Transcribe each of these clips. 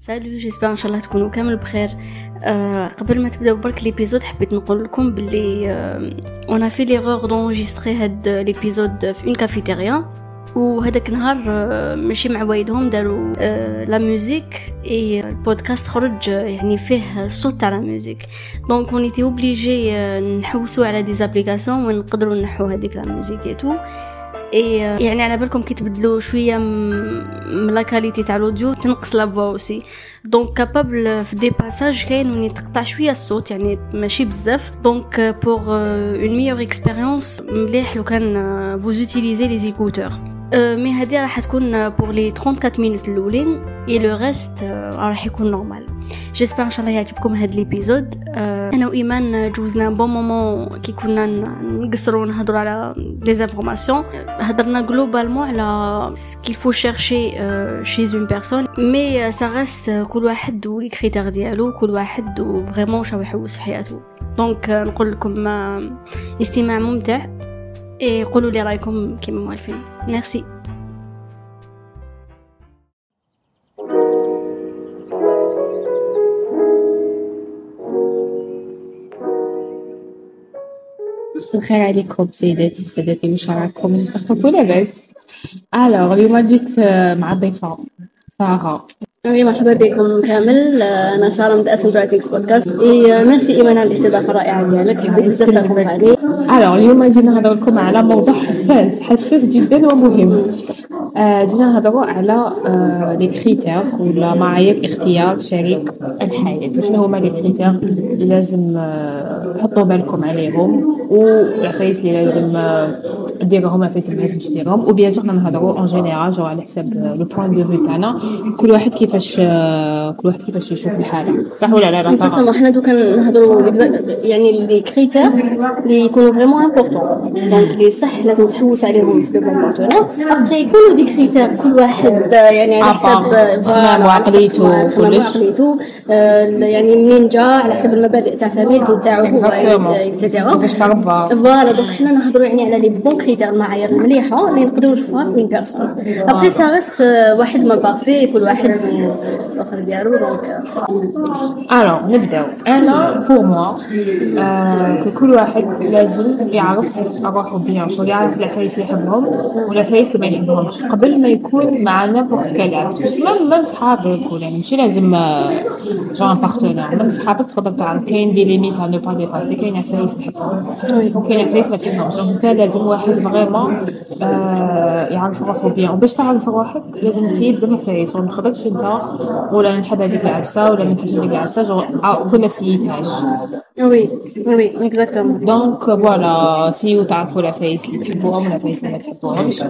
salut j'espère ان شاء الله تكونوا كامل بخير آه قبل ما تبداو برك l'épisode حبيت نقول لكم بلي آه أنا في l'heure d'enregistrer هاد l'épisode في une cafétéria وهذاك النهار آه ماشي مع وايدهم داروا آه la musique et البودكاست خرج يعني فيه الصوت تاع la musique donc on était obligés نحوسوا على des applications ونقدروا نحو هذيك la musique et tout et يعني على بالكم كي تبدلوا شوية من la qualité تاع l'audio تنقص la voix aussi. donc capable في des passages كاين وين تقطع شوية الصوت يعني ماشي بزاف. donc pour une meilleure expérience مليح لو كان vous utilisez les écouteurs mais هادي راح تكون pour les 34 minutes الأولين et le reste راح يكون normal j'espère ان شاء الله يعجبكم هاد l'épisode أنا وإيمان جوزنا bon moment كي كنا نقصروا ونهضروا على des informations هضرنا globalement على ce qu'il faut chercher chez une personne mais ça reste كل واحد و les critères ديالو كل واحد vraiment شاو يحوس في حياته. donc نقول لكم استماع ممتع. قولوا لي رأيكم كيما موالفين. ميرسي مساء الخير عليكم سيداتي سادتي واش راكم تكونوا لاباس alors اليوم جيت مع ضيفة سارة أهلا مرحبا بكم كامل أنا ساره من SND Writings podcast et merci ايمان على الاستضافه الرائعه ديالك حبيت بزاف تكون معي alors اليوم جينا نهضر لكم على موضوع حساس حساس جدا ومهم آه جينا نهضروا على آه les critères ولا معايير اختيار شريك الحياة. وشنو هما les critères اللي لازم تحطوا بالكم عليهم. والعفايس اللي لازم آه ديرهم العفايس اللي ما لازمش ديرهم و bien sûr نهضروا en général جو على حساب le point de vue تاعنا كل واحد كيفاش كل واحد كيفاش يشوف الحاله صح ولا لا exactement حنا دوكا نهضروا يعني les critères اللي يكونوا vraiment importants donc اللي صح لازم تحوس عليهم في le comportement après يكونوا des critères كل واحد يعني على حساب تخمام وعقليته عقليته يعني منين جا على حسب المبادئ تاع فاميلته تاعو هو كيفاش تربى voilà donc حنا نهضروا يعني على les bons critères المعايير المليحه اللي نقدروا نشوفوها في une personne après ça reste واحد ما parfait كل واحد الآخر ديالو donc alors نبداو أنا pour moi كل واحد لازم يعرف روحو بيان شغل يعرف العفايس اللي يحبهم والعفايس اللي ما يحبهمش قبل ما يكون مع n'importe quel عفايس même même صحابك ولا ماشي لازم ton partenaire même صحابك تقدر تعرف كاين des limites à ne pas dépasser كاين عفايس تحبهم وكاين عفايس ما تحبهمش donc انت لازم واحد vraiment يعرف روحو بيان. وباش تعرف روحك لازم تسيب بزاف عفايس وما تقدرش انت ولا نحب هذيك العفسه ولا ما نحبش هذيك العفسه jusque ما سيتهاش. oui oui exactement donc voilà سيو تعرفوا العفايس اللي تحبوهم والعفايس اللي ما تحبوهمش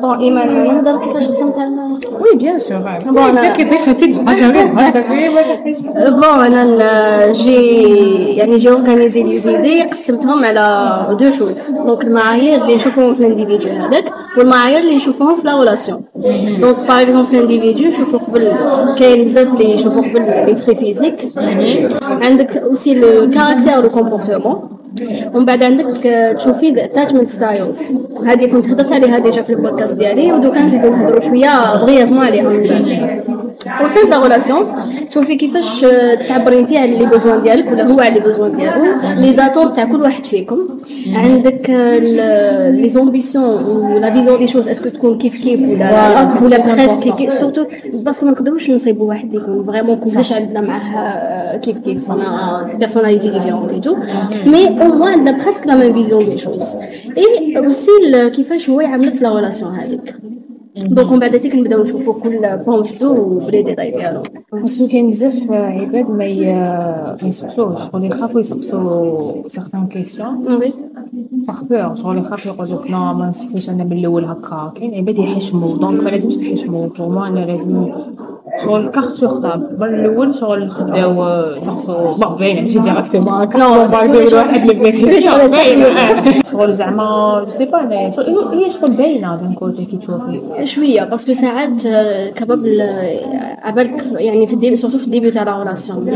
bon ايمان نهضر كيفاش قسمت oui bien sûr bon bon أنا j'ai يعني j'ai organisé les idées قسمتهم على deux choses donc المعايير اللي نشوفوهم في ال individu هذاك والمعايير اللي نشوفوهم في la relation donc par exemple في ال individu نشوفو قبل كاين بزاف اللي يشوفو قبل les traits physiques عندك aussi le caractère le comportement ومن بعد عندك تشوفي ال attachment styles هذه كنت هضرت عليها déjà في البودكاست ديالي ودوكا نزيدو نهضروا شوية brièvement عليها من بعد. و c'est une relation تشوفي كيفاش تعبري انت على les besoins ديالك ولا هو على les besoins ديالو. les attentes تاع كل واحد فيكم. عندك les ambitions ولا vision des choses est-ce que تكون كيف كيف ولا لا؟ ولا presque كيف surtout parce que ما نقدروش نصيبوا واحد اللي يكون vraiment كلش عندنا معاه كيف كيف أنا personnalités différentes et tout mais au moins عندنا presque la même vision des choses et aussi كيفاش هو يعاملك في la relation هذيك donc من بعد هذيك نبداو نشوفوا كل point وحدو وبلي ديتاي ديالو parce que كاين بزاف عباد ما يسقسوش شغل يخافوا يسقسوا certaines questions par peur شغل يخاف يقول لك non ما نسقسيش أنا من الأول هكا كاين عباد يحشموا donc ما لازمش تحشموا pour moi أنا لازم شغل cartes sur table من الأول شغل تبداو تقصوا bon باينة ماشي directement هكا واحد اللي شغل زعما je sais pas هي شغل باينة d'un côté كي تشوفي. شوية parce que ساعات كباب عبالك يعني في ال début surtout في ال début تاع la relation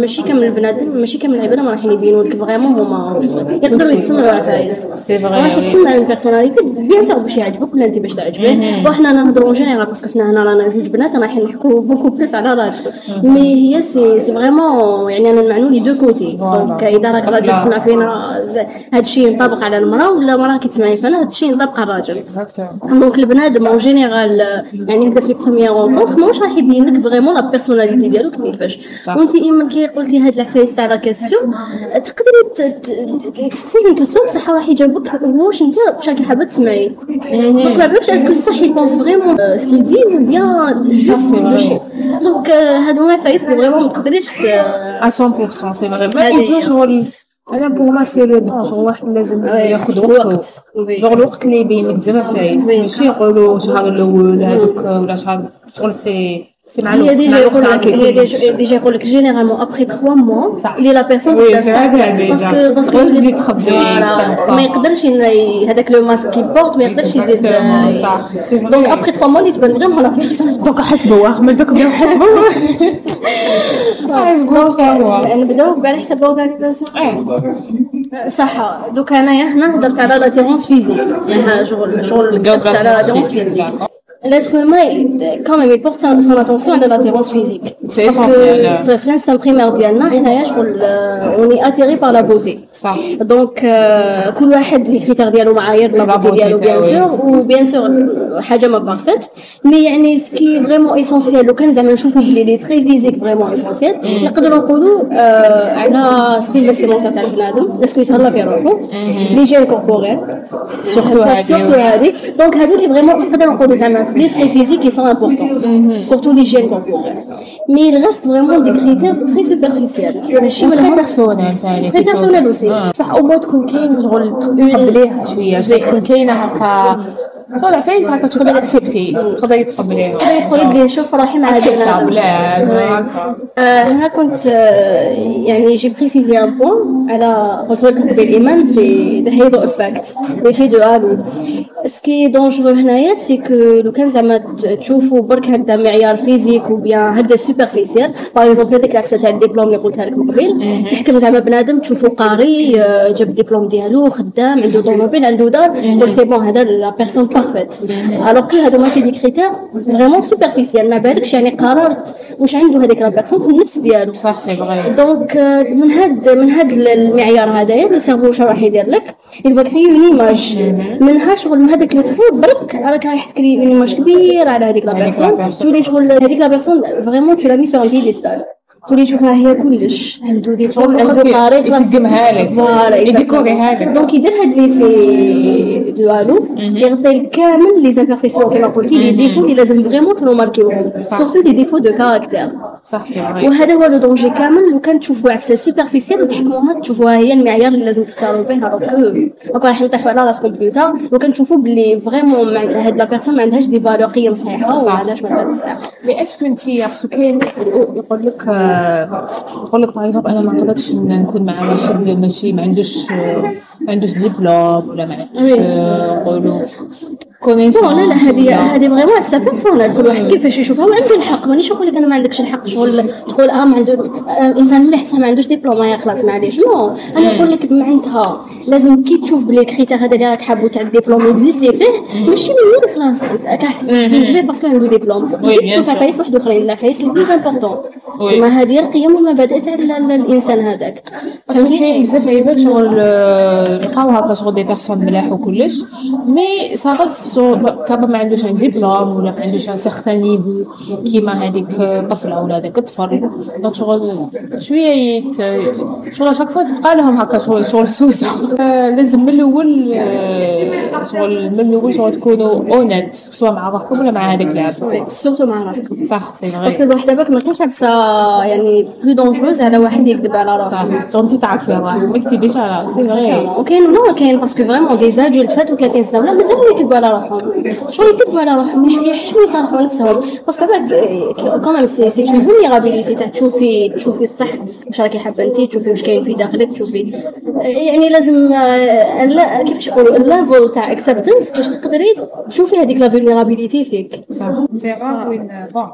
ماشي كامل البنات ماشي كامل العباد ما رايحين يبينوا لك vraiment هما. يقدروا يتصنعوا عفايس c'est vrai راح تصنع une personnalité bien sûr باش يعجبك ولا أنت باش تعجبيه وحنا نهضروا général parce que حنا هنا رانا زوج بنات رايحين نحكوا beaucoup plus على راجل مي هي سي سي فريمون يعني أنا نمعنو لي دو كوتي دونك إذا راك راجل تسمع فينا هذا الشيء ينطبق على المرأة ولا المراه كي تسمعي فينا هذا الشيء ينطبق على الراجل. دونك البنادم اون جينيرال يعني نبدا في بروميير ماهوش راح يبين لك فريمون لا بيرسوناليتي ديالو كيفاش؟ وانت إما كي قلتي هاد العفايس تاع لا كاستيون تقدري تسالي كاستيون بصح راح يجاوبك واش انت واش راكي حابه تسمعي دونك ما بالكش اسكو صح يبونس فريمون سكي دي ou bien juste le chien. Donc هادو هما العفايس اللي فريمون ما تقدريش à 100% c'est vrai ما شغل أنا pour moi c'est le temps شغل واحد لازم ياخذ وقته شغل الوقت اللي يبين لك بزاف العفايس ماشي يقولوا شهر الأول هذوك ولا شهر شغل c'est هي déjà يقول لك هي déjà يقول لك généralement après 3 mois اللي la personne parce que parce que يزيد تخبي ما يقدرش هذاك le masque qu'il porte ما يقدرش يزيد donc après 3 mois اللي تبان vraiment la personne donc حسبوه من دوك بداو حسبوه حسبوه نبداو كاع نحسبوا ذاك صح دوك انايا هنا هضرت على لاتيرونس فيزيك يعني شغل شغل على لاتيرونس فيزيك l'être humain, quand même, il porte son attention à l'attirance physique. Parce que, في l'instant primordial, on est attiré par la beauté. صح. Donc, كل واحد لي كريتير ديالو معايير لا بوتي ديالو بيان سور وبيان سور حاجة ما بارفيت mais يعني ce qui est vraiment essentiel لو كان زعما نشوفو بلي les traits physiques vraiment essentiels نقدروا نقولوا على style vestimentaire تاع البنادم est-ce que يتهلا في روحو l'hygiène corporelle surtout هذه donc هادو اللي vraiment نقدروا نقولوا زعما les traits physiques ils sont importants, mm-hmm. surtout l'hygiène corporelle. Mais il reste vraiment des critères très superficiels. très personnel. Très personnel aussi. صح أمور تكون كاين شغل تقبليها شوية تكون كاينة هكا شغل عفايس هكا تقدري تسيبتي تقدري تقبليها تقدري تقولي شوف راحي مع هذا هنا كنت يعني جي بريسيزي ان بوان على لك بالايمان سي ذا هيدو افكت ليفي دو ألو سكي دونجرو هنايا سي كو لو كان زعما تشوفوا برك هكذا معيار فيزيك وبيان هكذا سوبرفيسيال باغ اكزومبل هذيك العفسه تاع الدبلوم اللي قلتها لك من قبل تحكم زعما بنادم تشوفو قاري جاب الدبلوم ديالو خدام عنده tomobile عنده دار c'est bon هذا la personne parfaite alors que هذوما c'est des critères vraiment superficiels ما بالكش يعني قررت واش عنده هذيك la personne في النفس ديالو صح c'est vrai donc من هاد من هاد المعيار هذايا le cerveau واش راح يدير لك il va créer une image. منها شغل من هذاك le trait برك راك رايح تكري une image كبيرة على هذيك la personne تولي شغل هذيك la personne vraiment tu la mets sur un piédestal تولي تشوفها هي كلش. عنده ديبلوم عنده قاري يسقمها لك. voilà يديكوريها لك. donc يدير هاد l'effet de halo يغطي كامل les imperfections كيما قلتي les défauts اللي لازم vraiment تنو ماركيوهم surtout les défauts de caractère. صح وهذا هو le danger كامل لو كان تشوفوا عفسه superficielle وتحكموها تشوفوها هي المعيار اللي لازم تختاروا به donc راح نطيحوا على راسكم plutôt لو كان تشوفوا بلي vraiment هاد la personne ما عندهاش des valeurs قيم صحيحه وما عندهاش مبادئ صحيحه mais est-ce que انت parce que كاين يقول لك نقول لك par أنا ما نقدرش نكون مع واحد ماشي ما عندوش ما عندوش ديبلوم ولا ما عندوش نقولوا connaissances لا لا هذه هذه vraiment عفسه personnelle كل واحد كيفاش يشوفها. وعنده الحق. مانيش نقول لك أنا ما عندكش الحق. شغل تقول آه ما عنده الانسان اللي حسن ما عندوش ديبلوم. يا خلاص معليش non. أنا نقول لك معناتها لازم كي تشوف بلي ال critère هذا اللي راك حابو تاع الدبلوم existe فيه. ماشي من خلاص. تزوج به parce que عنده ديبلوم. تشوف عفايس واحد أخرين. العفايس اللي plus important ما هذه القيم والمبادئ تاع الإنسان هذاك. فهمتي كاين بزاف عباد شغل لقاو هكا شغل des personnes ملاح وكلش mais ça va capable ما عندوش un diplôme ولا ما عندوش un certain niveau كيما هذيك الطفله ولا هذاك الطفل donc شغل شوية يت شغل chaque fois تبقى لهم هكا شغل شغل سوسة. لازم من الأول شغل من الأول شغل تكونوا honnêtes سواء مع روحكم ولا مع هذاك العبد surtout مع روحكم. صح c'est vrai parce que الواحد دابا ما كاينش عفسه يعني plus dangereuse على واحد يكذب على روحه صح. انت تعرفي روحك ما تكذبيش على c'est vrai وكاين non كاين parce que vraiment des adultes فاتوا 30 سنه ولا مازالوا يكذبوا على روحهم شغل يكذبوا على روحهم يحشموا يصالحوا نفسهم parce que quand même c'est c'est une vulnérabilité تاع تشوفي تشوفي الصح واش راكي حابه انت تشوفي واش كاين في داخلك تشوفي يعني لازم لا كيفاش يقولوا ال level تاع acceptance باش تقدري تشوفي هذيك la vulnérabilité فيك c'est rare وين bon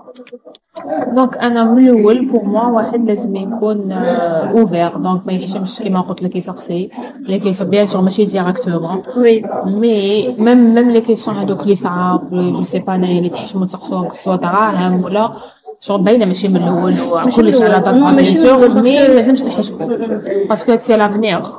donc أنا من الأول pour moi واحد لازم يكون ouvert donc ما يحشمش كيما قلت لك يسقسي les questions bien sûr ماشي directement oui mais même même les questions هذوك لي صعاب je sais pas انايا اللي تحشموا تسقسوهم soit دراهم ولا شغل باينه ماشي من الأول ماشي من كلش على الأول. بالك non، bien ماشي من sûr الأول، mais parce que- لازمش تحشكو parce que c'est l'avenir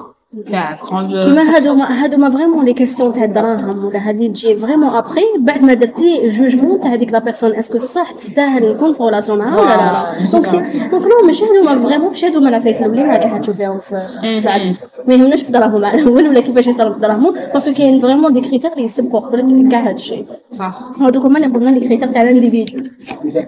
تاعك كيما هادوما هادوما vraiment les questions تاع الدراهم ولا هادي تجي vraiment après بعد ما درتي jugement تاع هذيك la personne est-ce que صح تستاهل نكون في relation معاها ولا لا لا donc c'est donc non ماشي هادوما vraiment ماشي هادوما لعفايس الاولين راكي حتشوفيهم في ما يهمناش في دراهم على الأول ولا كيفاش يصرف دراهمو parce que كاين vraiment des critères اللي ي supporte لك كاع هاد الشيء صح هادوك هما اللي قلنا les critères تاع l'individu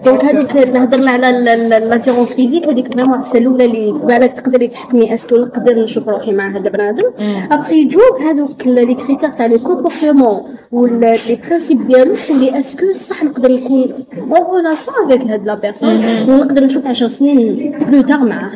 donc هادوك هضرنا على l'attirance physique هذيك vraiment الحسه الاولى اللي بالك تقدري تحكمي est-ce que نقدر نشوف روحي مع هذا البنادم ابخي يجو هادوك les critères تاع les comportements ولا les principes ديالو اللي est-ce que صح نقدر نكون en relation avec هاد la personne ونقدر نشوف 10 سنين plus tard معاه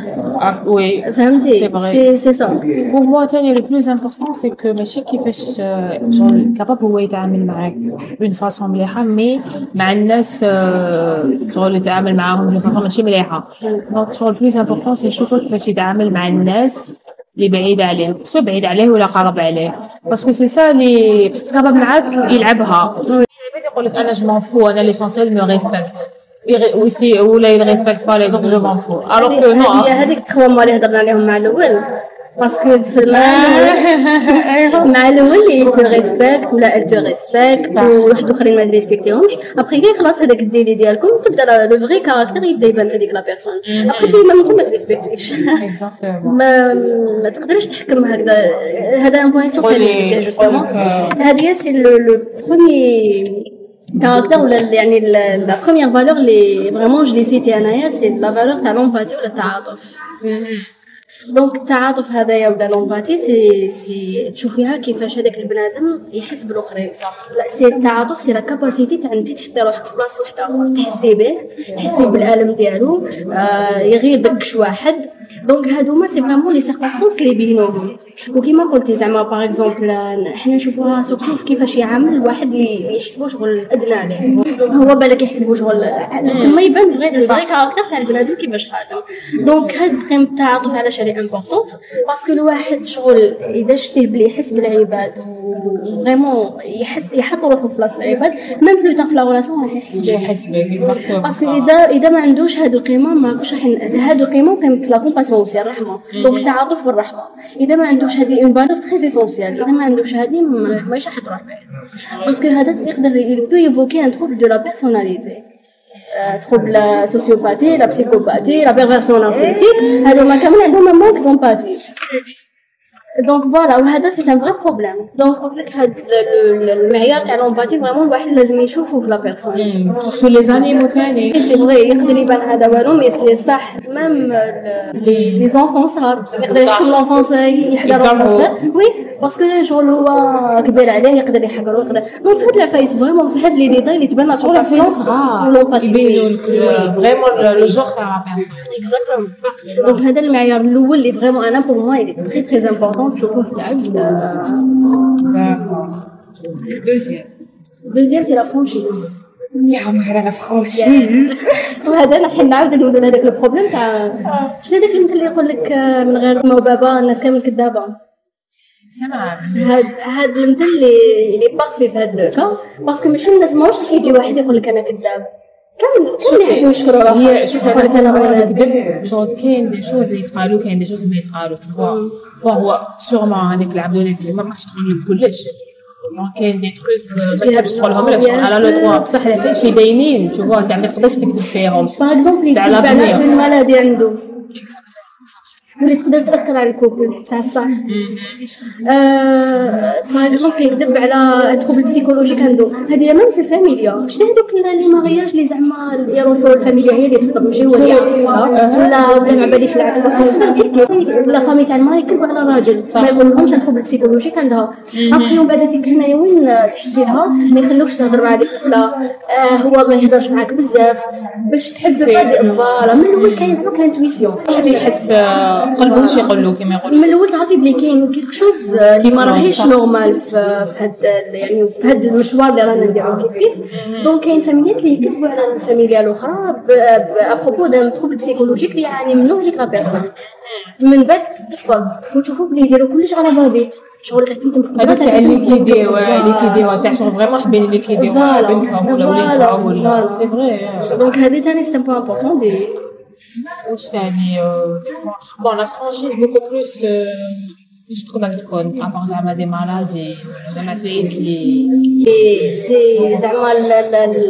oui فهمتي C'est vrai. سي سي سا pour moi تاني le plus important c'est que ماشي كيفاش آه، شغل capable هو يتعامل معاك bonne façon مليحة mais مع الناس آه، شغل يتعامل معاهم bonne façon ماشي مليحة donc شغل ال plus important c'est نشوفو كيفاش يتعامل مع الناس اللي بعيدة عليه. سواء بعيد عليه ولا قرب عليه؟ parce que c'est ça اللي parce que capable معاك يلعبها. العباد يقول لك أنا je m'en fous أنا l'essentiel me respecte oui c'est ولا il respecte pas les autres je m'en fous alors que non هي هذيك moi اللي هضرنا عليهم مع الأول. parce que المعنى مع اللي te respecte ولا il te respecte وواحد اخرين ما ريسبكتيهمش ابخي كي خلاص هذاك ال délai ديالكم تبدا le vrai caractère يبدا يبان في هذيك la personne après كي ما ما تريسبكتيش ما ما تقدرش تحكم هكذا هذا un point social justement هذه c'est le premier caractère ولا يعني la première valeur اللي vraiment je l'ai citée انايا c'est la valeur تاع l'empathie ولا التعاطف donc التعاطف هذايا ولا l'empathie c'est c'est تشوفيها كيفاش هذاك البنادم يحس بالاخرين là c'est التعاطف c'est la capacité تاع انت تحطي روحك في بلاصة واحد آخر. تحسي به تحسي بالالم ديالو آه يغيظك شي واحد. donc هادوما c'est vraiment les circonstances اللي بينهم وكيما قلتي زعما par exemple حنا نشوفوها surtout في كيفاش يعامل الواحد اللي يحسبو شغل ادنى عليه هو بالك يحسبو شغل تما يبان غير ال vrai caractère تاع البنادم كيفاش خادم donc هاد ال terme التعاطف علاش très importante parce que الواحد شغل اذا شتيه بلي يحس بالعباد vraiment يحس يحط روحو في بلاصه العباد même plus tard في la relation راح يحس بيه يحس exactement parce que اذا اذا ما عندوش هاد القيمه ما راكوش راح هاد القيمه قيمه la compassion c'est الرحمه donc التعاطف والرحمة. إذا ما عندوش هذه une valeur très essentielle. إذا ما عندوش هذه ما- ماهيش راح تروح بعيد parce que هذا يقدر il peut évoquer un trouble de la personnalité trouble la sociopathie la psychopathie la perversion narcissique هذوما كامل عندهم manque d'empathie donc voilà وهذا c'est un vrai problème donc قلت لك ال- المعيار تاع l'empathie vraiment الواحد لازم يشوفه في la personne في les animaux تاني c'est vrai يقدر يبان هذا والو mais c'est صح même les enfants صغار يقدر يحكم l'enfant يحقر l'enfant oui parce que شغل هو كبير عليه يقدر يحقر يقدر donc في هاد العفايس vraiment في هاد les détails اللي تبان شغل صغار يبينوا لك vraiment le jour تاع la personne exactement donc هذا المعيار الأول اللي vraiment أنا pour moi اللي très très important تشوفوه في العبد deuxième deuxième c'est la franchise يا عمر أنا franchise وهذا نحن نعاود نقول هذاك ال problème تاع شنو هذاك المثل اللي يقول لك آه، من غير ماما وبابا الناس كامل كذابة. سمع. هاد هاد المثل اللي اللي parfait في هاد le cas parce que ماشي الناس ماهوش راح يجي واحد يقول لك أنا كذاب. كامل شكون اللي يحبوا يشكروا روحهم شوف يقول لك أنا غير نكذب شغل كاين des choses اللي يتقالوا كاين des choses اللي ما يتقالوا هو سيغمون هذيك العبد اللي ما راحش تقول لك كلش. donc كاين des trucs ما تحبش تقولهم لك شغل على le doigt بصح اللي باينين شوفوا انت ما تقدرش تكذب فيهم par exemple يكذب على. une maladie عنده واللي تقدر تاثر على ال couple تاع الصح par exemple يكذب على trouble psychologique عنده. هذه même في الفاميليا. شتي هذوك les mariages اللي زعما الايروفور الفاميليا هي اللي تخطب ماشي هو ولا ولا ما باليش العكس parce que يحكي و la famille تاع المراه يكذبوا على الراجل ما يقولهمش trouble psychologique عندها après من بعد ديك هنايا وين تحسي لها ما يخلوكش تهضر مع ديك الطفلة. آه هو ما يهضرش معاك بزاف. باش تحس voilà من الأول كاين عندك intuition واحد يحس. آه، قلبه واش يقول له كما يقول من الأول تعرفي بلي كاين quelque chose اللي ما راهيش. normal في هاد يعني في هاد المشوار اللي رانا نديرو كيف كيف donc كاين فاميليات اللي يكذبوا على الفاميليا الأخرى ابروبو دان تروبل بسيكولوجيك اللي يعاني منه هذيك لا بيرسون من بعد تطفى وتشوفوا بلي يديروا كلش على بابيت. شغل تعطيهم في هذوك تاع اللي كيديروا اللي كيديروا. تاع شغل فريمون حابين اللي كيديروا. بنتهم ولا وليدهم ولا سي فري دونك هذه ثاني سي بوان امبورطون دي واش ثاني بون لا فرانشيز بوكو بلوس واش تقدر تكون ابار زعما دي مالادي زعما فايس لي c'est زعما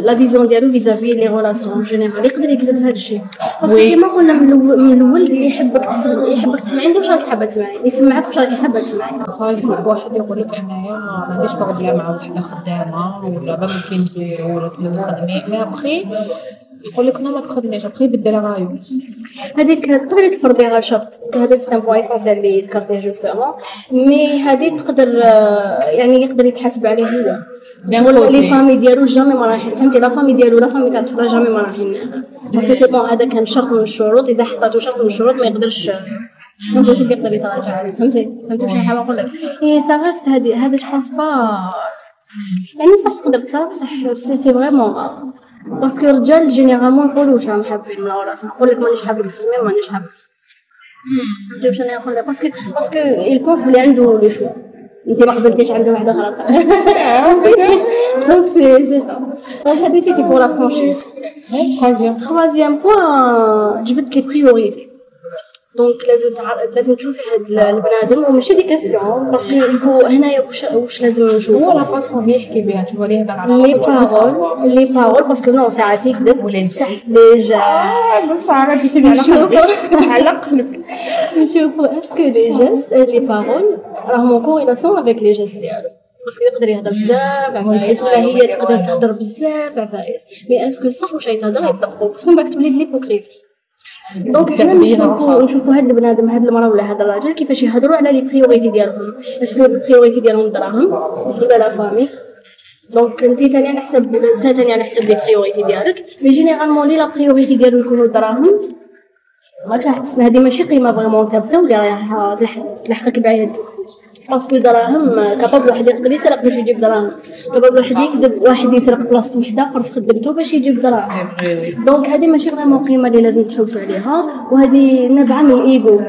la vision ديالو vis-à-vis les relations générales يقدر يكذب في هذا الشيء parce que كيما قلنا من الأول يحبك يحبك تسمعي انت واش راكي حابه تسمعي يسمعك واش راكي حابه تسمعي واحد يقول لك انايا ما عنديش problème مع وحده خدامه ولا ما ممكن ولا تخدمي mais après يقول لك ما تخدميش ابخي يبدل رايو هذيك تقدري تفرضيها شرط هذا c'est un point essentiel اللي ذكرتيه justement mais هذه تقدر يعني يقدر يتحاسب عليه هو. شغل les familles ديالو jamais ما رايحين. فهمتي؟ la famille ديالو la famille تاع الطفله jamais ما رايحين. parce que c'est bon هذا كان شرط من الشروط. إذا حطاتو شرط من الشروط ما يقدرش impossible يقدر يتراجع عليه. فهمتي؟ فهمتي واش حابه نقول لك؟ اي ça reste هذه هذا je pense pas يعني صح تقدر تصرف بصح c'est vraiment parce que الرجال généralement يقولوا واش راهم حابين من راسهم نقول لك مانيش حابب الفيلم مانيش حابب فهمتي واش أنا نقول لك باسكو باسكو يل بلي عنده لو شو انت ما قبلتيش عنده واحدة غلط دونك سي سي سا هادي سيتي بور لا فرانشيز تخوازيام تخوازيام بوان جبت لي بريوريتي دونك لازم لازم تشوفي هاد البنادم وماشي دي كاسيون باسكو الفو هنايا واش واش لازم نشوف هو لا فاسون اللي يحكي بها تشوف ليه يهضر على لي بارول لي بارول باسكو نو ساعات يكذب ولا بصح ديجا عرفتي تبي على قلبك نشوفوا est-ce que les gestes les paroles راهم en corrélation avec les gestes ديالو parce que يقدر يهضر بزاف عفايس ولا هي تقدر تهضر بزاف عفايس. mais est-ce que صح واش يتهضر يطبقوا باسكو من بعد تولي ليبوكريزي دونك حنا نشوفو نشوفو هاد البنادم هاد المرا ولا هاد الراجل كيفاش يهضروا على les priorités ديالهم est-ce que ال priorité ديالهم الدراهم ولا la famille donc أنت ثاني على حسب أنت ثاني على حسب les priorités ديالك. mais généralement لي la priorité ديالو يكونوا الدراهم ماكش راح تحس هادي ماشي قيمة vraiment ثابته ولا راح تلحقك بعيد؟ parce que دراهم capable واحد يقدر يسرق باش يجيب دراهم. capable واحد يكذب واحد يسرق بلاصة واحد آخر في خدمته باش يجيب دراهم. donc هذه ماشي vraiment قيمه اللي لازم تحوسوا عليها وهذه نابعه من الايجو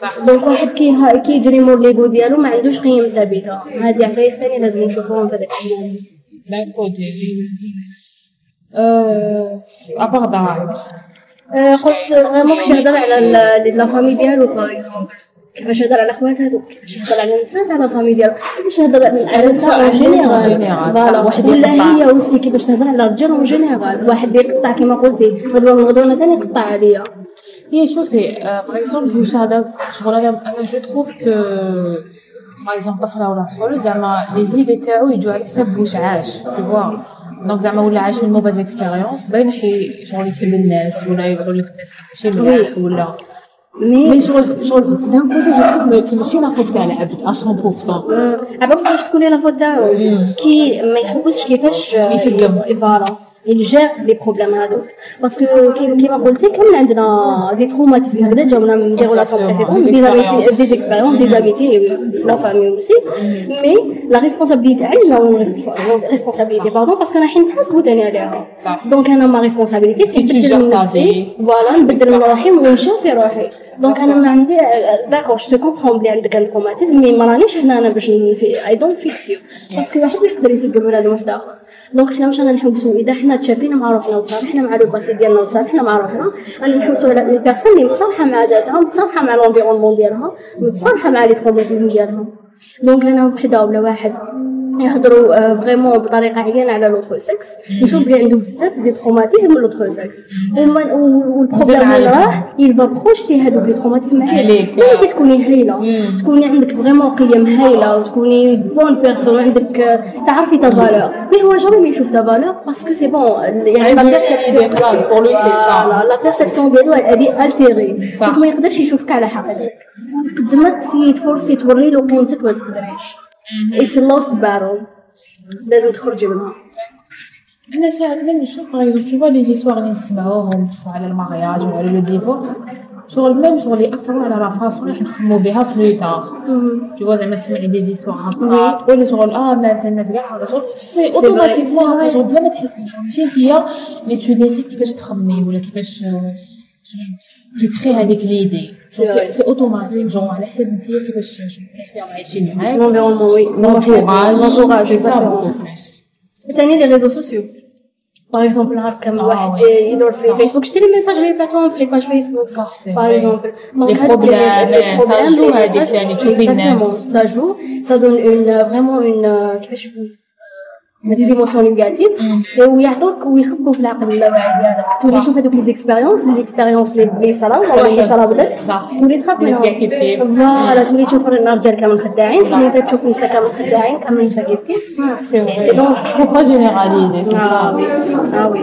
صح. donc واحد كي كيجري مور l'ego ديالو ما عندوش قيم ثابتة. هذه عفايس ثاني لازم نشوفوهم في هذاك d'un côté ابار دراهم. قلت فريمون كيفاش يهضر على لا فامي ديالو باغ اكزومبل كيفاش يهضر على خواتاتو كيفاش يهضر على النساء تاع لا فامي ديالو كيفاش يهضر على النساء جينيرال. فوالا. واحد ولا. هي اوسي كيفاش تهضر على الرجال اون جينيرال واحد يقطع كيما قلتي غدوه من غدوه ثاني يقطع عليا. هي شوفي باغ اكزومبل واش هذا شغل أنا أنا جو تروف كو باغ اكزومبل طفلة ولا طفل زعما لي زيدي تاعو يجوا على حساب واش عاش vois. دونك زعما ولا عاش اون موفاز اكسبيريونس باين حي شغل يسب الناس ولا يقول لك الناس كيفاش مليح مي شغل شغل دان كوتي جو تروف ماشي لا فوت تاع العبد 100% عباك كيفاش تكون لا فوت تاعو كي ما يحبسش كيفاش يسقم. فوالا يجير لي بروبليم هادوك باسكو كيما قلتي كامل عندنا دي تروماتيزم هكذا جاونا من دي ريلاسيون بريسيدونت دي زاميتي دي زيكسبيريونس دي زاميتي في لا فامي اوسي مي لا ريسبونسابيلتي عندنا ريسبونسابيلتي باردون باسكو أنا حين نحاسبو تاني عليها صح. دونك أنا ما ريسبونسابيلتي سي Si tu نبدل gères من ta نفسي vie. فوالا نبدل من روحي ونشوف في روحي donc أنا ما عندي d'accord je comprends بلي عندك ال traumatisme mais ما رانيش هنا أنا باش I don't fix you parce que واحد ما يقدر يسقم بنادم واحد اخر donc حنا واش رانا نحوسو اذا حنا تشافينا مع روحنا وتصالحنا مع le passé ديالنا وتصالحنا مع روحنا غادي نحوسو على les personnes اللي متصالحه مع ذاتها متصالحه مع l'environnement ديالها متصالحه مع les traumatismes ديالها donc أنا وحده ولا واحد يهضروا vraiment بطريقة عيانة على l'autre sexe نشوف بلي عنده بزاف des traumatismes l'autre sexe وال problème اللي. راه va projeter هذوك les traumatismes عليك. انت تكوني هايله تكوني عندك vraiment قيم هايلة وتكوني bonne personne عندك آه، تعرفي ta valeur mais هو jamais ما يشوف ta valeur parce que c'est bon يعني la perception. Pour lui, c'est ça. la perception ديالو هذه altérée ما يقدرش يشوفك على حقيقتك. قد ما تسي t'efforcer توري له قيمتك ما تقدريش. it's lost battle لازم تخرجي منها. أنا ساعات من نشوف par exemple les histoires اللي نسمعوهم تشوفوا على ال mariage ولا على le divorce شغل même شغل ياثروا على la façon اللي نخمو بها في l'autre تشوفوا زعما تسمعي des histoires هكا تقولي شغل آه ما تما كاع هذا شغل c'est vrai, automatiquement. شغل بلا ما تحسي شغل ماشي انتيا اللي tu décides كيفاش تخمي ولا كيفاش tu crées هذيك l'idée C'est vrai. c'est automatique, les gens على حسب انت كيفاش الناس اللي راهم عايشين معاك l'environnement oui l'entourage l'entourage c'est ça exactement beaucoup plus ثاني les réseaux sociaux par exemple نهار كامل Ah واحد oui. يدور في صح. فيسبوك شتي لي ميساج اللي يبعثوهم في لي باج فيسبوك صح c'est par vrai. exemple Les هاد problèmes, les ça problèmes, joue les هذيك messages, يعني تشوفي exactement الناس. ça joue ça donne une vraiment une كيفاش نقول دي زيموسيون نيجاتيف ويعطوك ويخبوا في العقل اللاواعي ديالك تولي صح. تشوف هذوك لي زيكسبيريونس لي زيكسبيريونس لي اللي صراو ولا اللي صراو لك صح. تولي تخاف الناس منهم كيف كيف. فوالا تولي تشوف الرجال كامل خداعين تولي انت تشوف النساء كامل خداعين كامل النساء كيف كيف c'est vrai. C'est donc- faut pas généraliser c'est Ah ça. oui, ah oui.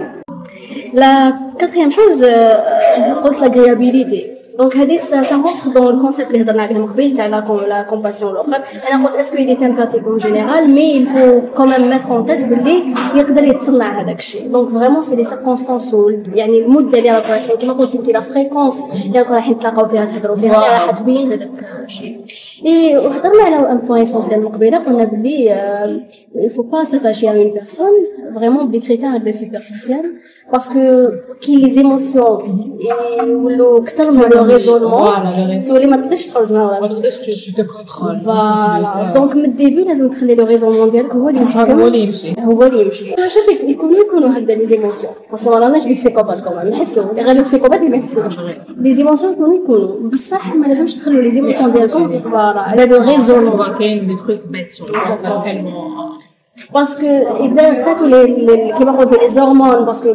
La quatrième chose, euh, contre l'agréabilité. Donc, هذه ça, ça rentre dans le concept اللي هضرنا عليه من قبل تاع la, com- la compassion الآخر. أنا قلت est-ce qu'il est sympathique en général, mais il faut quand même mettre en tête باللي يقدر يتصنع هذاك الشيء. Donc vraiment c'est les circonstances و يعني المدة اللي راكم رايحين كما قلت انت لا فريكونس اللي راكم رايحين تلاقاو فيها تهضروا فيها اللي راح تبين هذاك الشيء. Et وهضرنا على un point essentiel من قبيله قلنا باللي euh, il faut pas s'attacher à une personne vraiment des critères des superficiels parce que كي les émotions يولوا كثر من raisonnement. تولي ما تقدرش تخرج من ما راسك تقدرش tu te contrôles? voilà donc من ال début لازم تخلي le raisonnement ديالك هو اللي هو يحكم اللي يمشي هو اللي يمشي شوفي يكونوا يكونوا هكذا les émotions parce que ما راناش des psychopathes كمان نحسوا اللي غير ال psychopathes اللي ما يحسوش les émotions يكونوا يكونوا بصح ما لازمش تخلوا les émotions ديالكم voilà على le raisonnement كاين des trucs bêtes sur le tellement parce que اذا فاتوا لي لي- كيما قلت les hormones parce que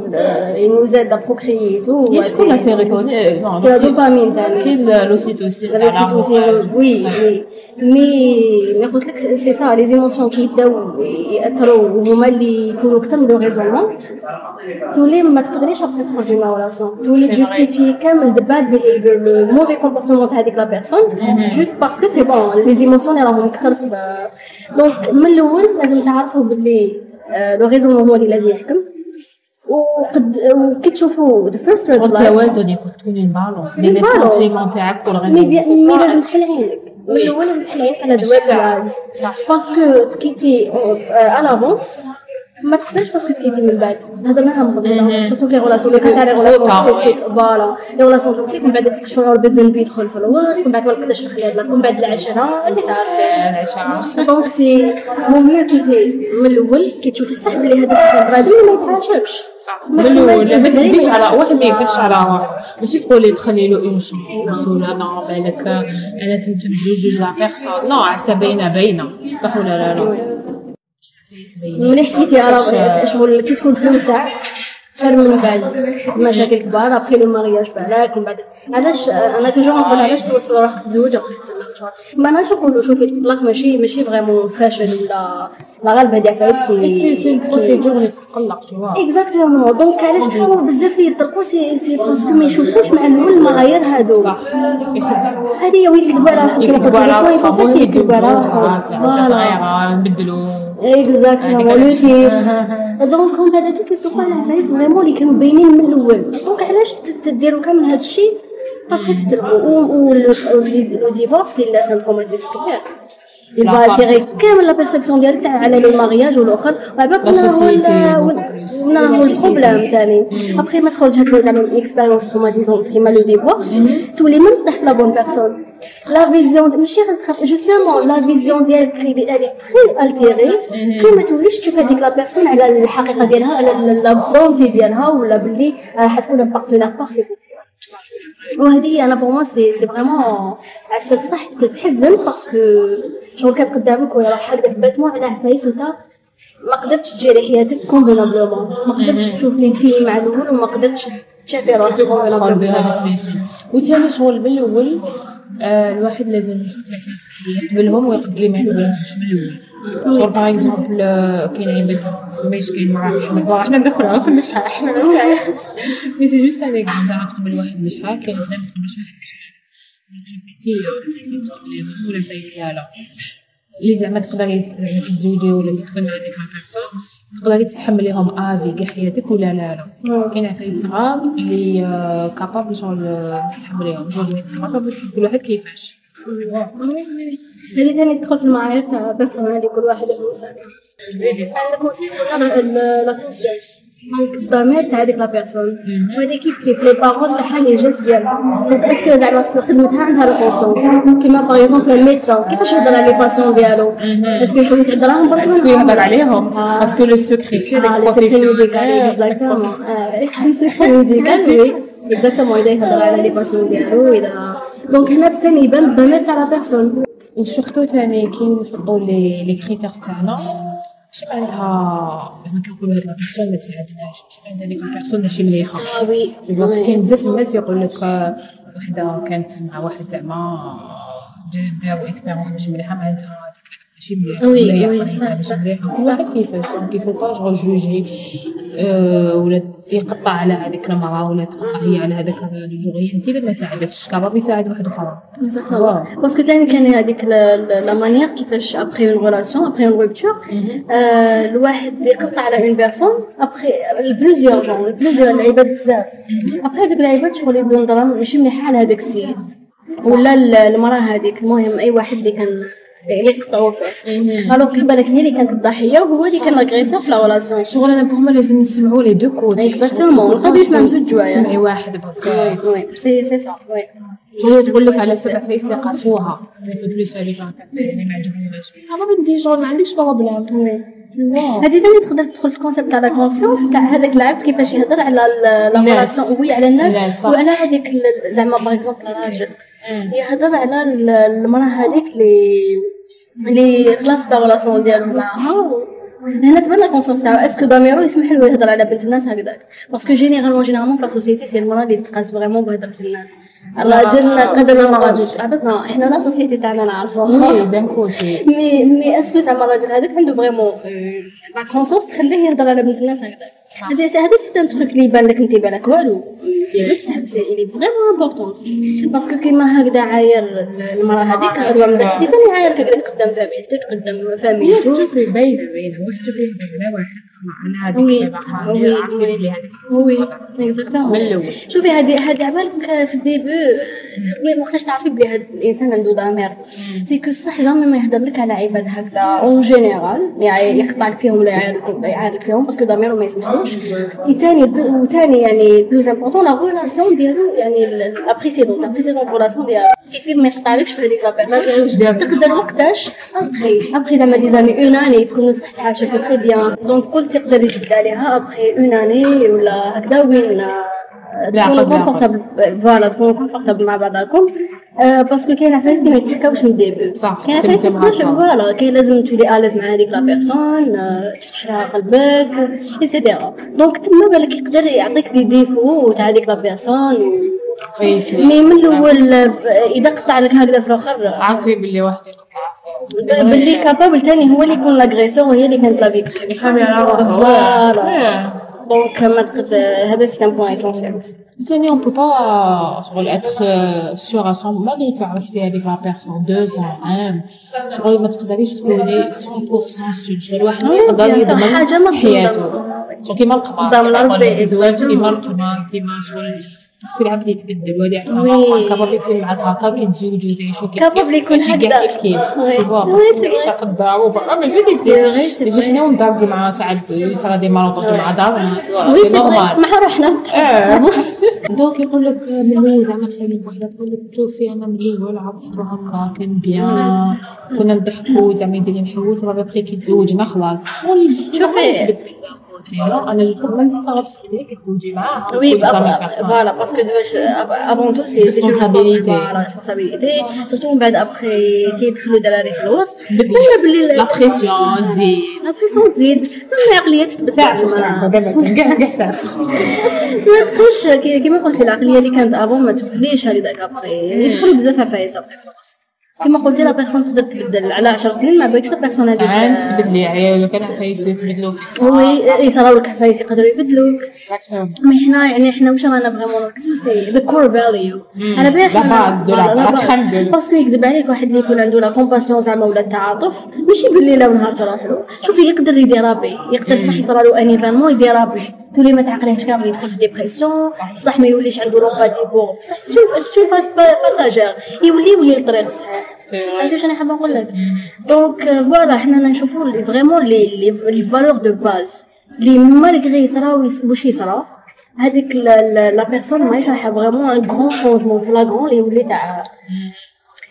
ils nous aident à procréer et tout Il y a la sérotonine, non, c'est la l'oxy- dopamine ثاني كاين l'ocytocine La l'ocytocine, oui, oui. Mais, mais قلت لك c'est ça les émotions كي يبداو ياثروا وهما اللي يكونوا أكثر من le raisonnement تولي ما تقدريش ابخي تخرجي من relation تولي justifier كامل the bad behavior le mauvais comportement تاع هذيك la personne juste parce que c'est bon les émotions اللي راهم أكثر في donc من الأول لازم تعرفوا باللي le raisonnement هو اللي لازم يحكم. وقد وكي تشوفوا the first red التوازن يكون تكون en balance بين les. sentiments تاعك mais وال raison mais لازم تحل عينك. من الأول لازم تحل عينك على the red flags parce que تكيتي على افونس ما تقدرش باسكو تكيتي من بعد. هضرناها من قبل سورتو في لي غولاسيون لو تاع لي غولاسيون توكسيك فوالا. لي غولاسيون توكسيك من بعد ديك الشعور بالذنب يدخل في الوسط من بعد ما نقدرش نخلي هاد من بعد العشرة اللي تعرفي العشاء دونك سي مو ميو كيتي من الأول كي تشوفي الصح بلي هذا صح غادي ما يتعاشرش من الأول. ما تكذبيش على واحد ما يكذبش على روحه ماشي تقولي تخلي له اون شونس ولا نو بالك أنا تمتم جوج لا بيرسون نو عرسه باينه باينه صح ولا لا؟ لا. ملي حكيتي على شغل كي تكون في وسع خير من بعد. مشاكل كبار ابخي لو مارياج بالك من بعد علاش؟ أنا توجور نقول علاش توصل روحك تتزوج ابخي تطلق ما أنا نقولوا شوفي الطلاق ماشي ماشي فريمون فاشل ولا لا غالب هادي عفايس سي سي كي بروسيدور اللي تقلق تو. اكزاكتومون دونك علاش كانوا بزاف اللي يطلقوا سي سي باسكو ما يشوفوش مع الأول المغاير هادو. صح هذه هي وين يكذبوا على روحهم يكذبوا على روحهم يكذبوا على روحهم صغيره نبدلوا اكزاكتومون لو تيتر دونك هم هذا كيطلقوا على عفايس فريمون اللي كانوا باينين من الأول دونك علاش ت- تديروا كامل هذا الشيء ابخي تتربوا ولو ديفورس سي لا سان تروماتيزم كبير il va altérer كامل لا بيرسيبسيون ديالك على لو مارياج والاخر La هنا هو هو البروبليم ثاني ابخي ما تخرج هكا زعما اكسبيريونس تروماتيزون كيما لو ديفورس تولي من تطيح في لا بون بيرسون لا فيزيون ماشي غير تخاف جوستومون لا فيزيون ديالك اللي تري التيري كي ما توليش تشوف هذيك لا بيرسون على الحقيقة ديالها على لا بونتي ديالها ولا باللي راح تكون بارتنير بارفي وهذه أنا بور موا سي سي فريمون عفسه صح تحزن باسكو شغل كان قدامك ولا حق باتمو على عفايس انت ما قدرتش تجيري حياتك كونفينابلومون ما قدرتش تشوف لي فيلم مع الأول وما قدرتش تشافي روحك كونفينابلومون وثاني شغل من الأول آه الواحد لازم يشوف الناس اللي يقبلهم ويقبل ما يقبلهمش من الأول شغل باغ اكزومبل كاين عندك ماشي كاين مراه تحمل بون إحنا ندخلوها في المشحة نعرفش مي سي جوست هذاك زعما تقبل واحد مشحة كاين بنات ما تقبلش واحد مشحة شوف انت تقبليهم ولا فايس لا لا اللي زعما تقدري تزوجي ولا تكون مع ديك لا تقدري تتحمليهم افي كاع حياتك ولا لا لا كاين عفايس صغار اللي capable شغل آه، تحمليهم شغل capable كل واحد كيفاش ثاني تدخل في المعايير تاع personnel اللي كل واحد له مساك عندك la conscience donc الضمير تاع ديك la personne وهذه كيف كيف les paroles تاعها les gestes ديالها donc est-ce que زعما في خدمتها عندها reconnaissance كيما par exemple ال médecin كيفاش يهضر على les patients ديالو est-ce que يحوس يهضرهم برك est-ce que يهضر عليهم parce que le secret les secrets médical exactement médical exactement اذا يهضر على les patients ديالو اذا donc هنا ثاني يبان الضمير تاع la personne و surtout ثاني كي نحطوا les les critères تاعنا ماشي معناتها زعما كنقولوا هاد la personne ما تساعدناش ماشي معناتها هذيك la personne ماشي مليحه oui كاين بزاف الناس يقول لك وحده كانت مع واحد زعما داروا expérience ماشي مليحه معناتها oui oui صح صح كل واحد كيفاش يفو با جو جوجي ولا يقطع على هذيك المرأة ولا تقطع هي على هذاك الجوغي انت اللي ما ساعدكش capable يساعد واحد اخر parce que ثاني كان هذيك la manière كيفاش après une relation après une rupture الواحد يقطع على une personne après plusieurs gens plusieurs العباد بزاف. ابخي هذوك العباد شغل يقولوا نظرا ماشي مليحة على هذاك السيد. ولا المرأة هذيك المهم أي واحد اللي كان اللي قطعوا فيه alors كيبان هي اللي كانت الضحية وهو اللي كان l'agresseur في la relation شغل أنا pour لازم نسمعوا les deux côtés exactement نقدر نسمع من زوج جوايع سمعي واحد وي سي سي سا وي هي تقول لك على سبع فايس اللي قاسوها يعني ما عجبنيش أنا بدي شغل ما عندكش problème هذه ثاني تقدر تدخل في ال concept تاع la conscience تاع هذاك العبد كيفاش يهضر على la relation oui على الناس. وعلى هذيك زعما par exemple الراجل يهضر على المرأة هذيك اللي اللي خلاص la relation ديالو معاها. هنا تبان la conscience تاعو est-ce que ضميرو يسمح له يهضر على بنت الناس هكذاك؟ parce que généralement généralement في la société c'est المراه اللي تقاس vraiment بهضره الناس. الراجل قدر ما راجلش non حنا la société تاعنا نعرفوها oui d'un côté mais mais est-ce que زعما الراجل هذاك عنده vraiment la conscience تخليه يهضر على بنت الناس هكذاك. هذا هذا c'est un truc اللي يبان لك انت بالك والو. ديالو بصح c'est vraiment important parce que كيما هكذا عاير المرأة هذيك غدوة من انت ثاني عايرك هكذا قدام فاميلتك قدام فاميلتو. شوفي باينه باينه واحد شوفي على واحد. oui exactement شوفي هذه هذه عبالك في ال début وين وقتاش تعرفي بلي هذا الإنسان عنده ضمير. c'est que صح jamais ما يهضر لك على عباد هكذا. en général يعني يقطع لك فيهم ولا يعارك فيهم parce que ضميره ما يسمحوش ثاني وثاني يعني plus important la relation ديالو يعني la précédente la précédente relation ديالو كيف ما يقطعلكش في هذيك لا تقدر وقتاش؟ ابخي ابخي زعما des années une année تكونوا صح تعاشرتوا très bien donc قلت يقدر يجبد عليها؟ après une année ولا هكذا وين؟ تكونوا confortables voilà تكونوا confortables مع بعضاكم parce que كاين عفايس اللي ما يتحكاوش من ال début. صح كاين عفايس voilà كاين لازم تولي à l'aise مع هذيك la personne تفتح لها قلبك et cetera donc تما بالك يقدر يعطيك دي ديفو تاع هذيك la personne. mais من الأول إذا قطع لك هكذا في الآخر. عارفين باللي واحد باللي capable ثاني هو اللي يكون l'agresseur وهي اللي كانت la victime voilà. donc ما تقد هذا c'est un point essentiel ثاني on peut pas شغل être sûr ا ما غير عرفتي هذيك la personne deux cents عام شغل ما تقدريش تكوني 100% سور شغل واحد يقدر يضمن حياته كيما القمر ضمن ربي الزواج كيما القمر كيما شغل parce que العبد يتبدل وهذه عرفتها capable يكون معك هكا كيتزوجوا تعيشوا كيف capable يكون ماشي كاع كيف كيف parce que تعيشها في الدار وبرا ماشي كيف كيف يجي حنا ونضربوا مع ساعات يصرا des malentendus مع oui c'est normal donc يقول لك من الأول زعما تخيل وحدة. تقول لك شوفي أنا الأول عرفتو هكا كان bien. كنا نضحكوا زعما يدير لي نحوس راه بخي كي تزوجنا خلاص. شوفي Oui, voilà, parce que avant tout, c'est c'est Responsabilité. la responsabilité. Surtout يدخلوا دراري في الوسط بدي ولا باللي لا بريسيون تزيد لا بريسيون تزيد ما تكونش كيما قلت العقلية اللي كانت افون ما توليش هكذاك ابخي يدخلوا بزاف عفايس ابخي في الوسط كيما قلتي لا بيرسون تقدر تبدل على 10 سنين ما بغيتش لا بيرسون عام هذيك تبدلي عيال كان عفايس يتبدلوا فيك وي يصراو لك عفايس يقدروا يبدلوك. مي حنا يعني حنا واش رانا فريمون نركزو سي ذا كور فاليو أنا باغي لا باز دو لا- باسكو يكذب عليك واحد اللي يكون عنده لا كومباسيون زعما ولا التعاطف ماشي بالليل ولا نهار تروح له. شوفي يقدر يديرابي يقدر صح يصرى له ان ايفينمون يديرابي تولي ما تعقليهش كامل يدخل في ديبرسيون صح ما يوليش عنده لومباتي بور بصح سيتو passager يولي يولي الطريق صحيح عرفتي واش أنا حابه نقول لك donc voilà حنا نشوفوا vraiment les les valeurs de base les malgré يصراو واش يصرا هذيك la personne ماهيش رايحه vraiment un grand changement flagrant اللي يولي تاع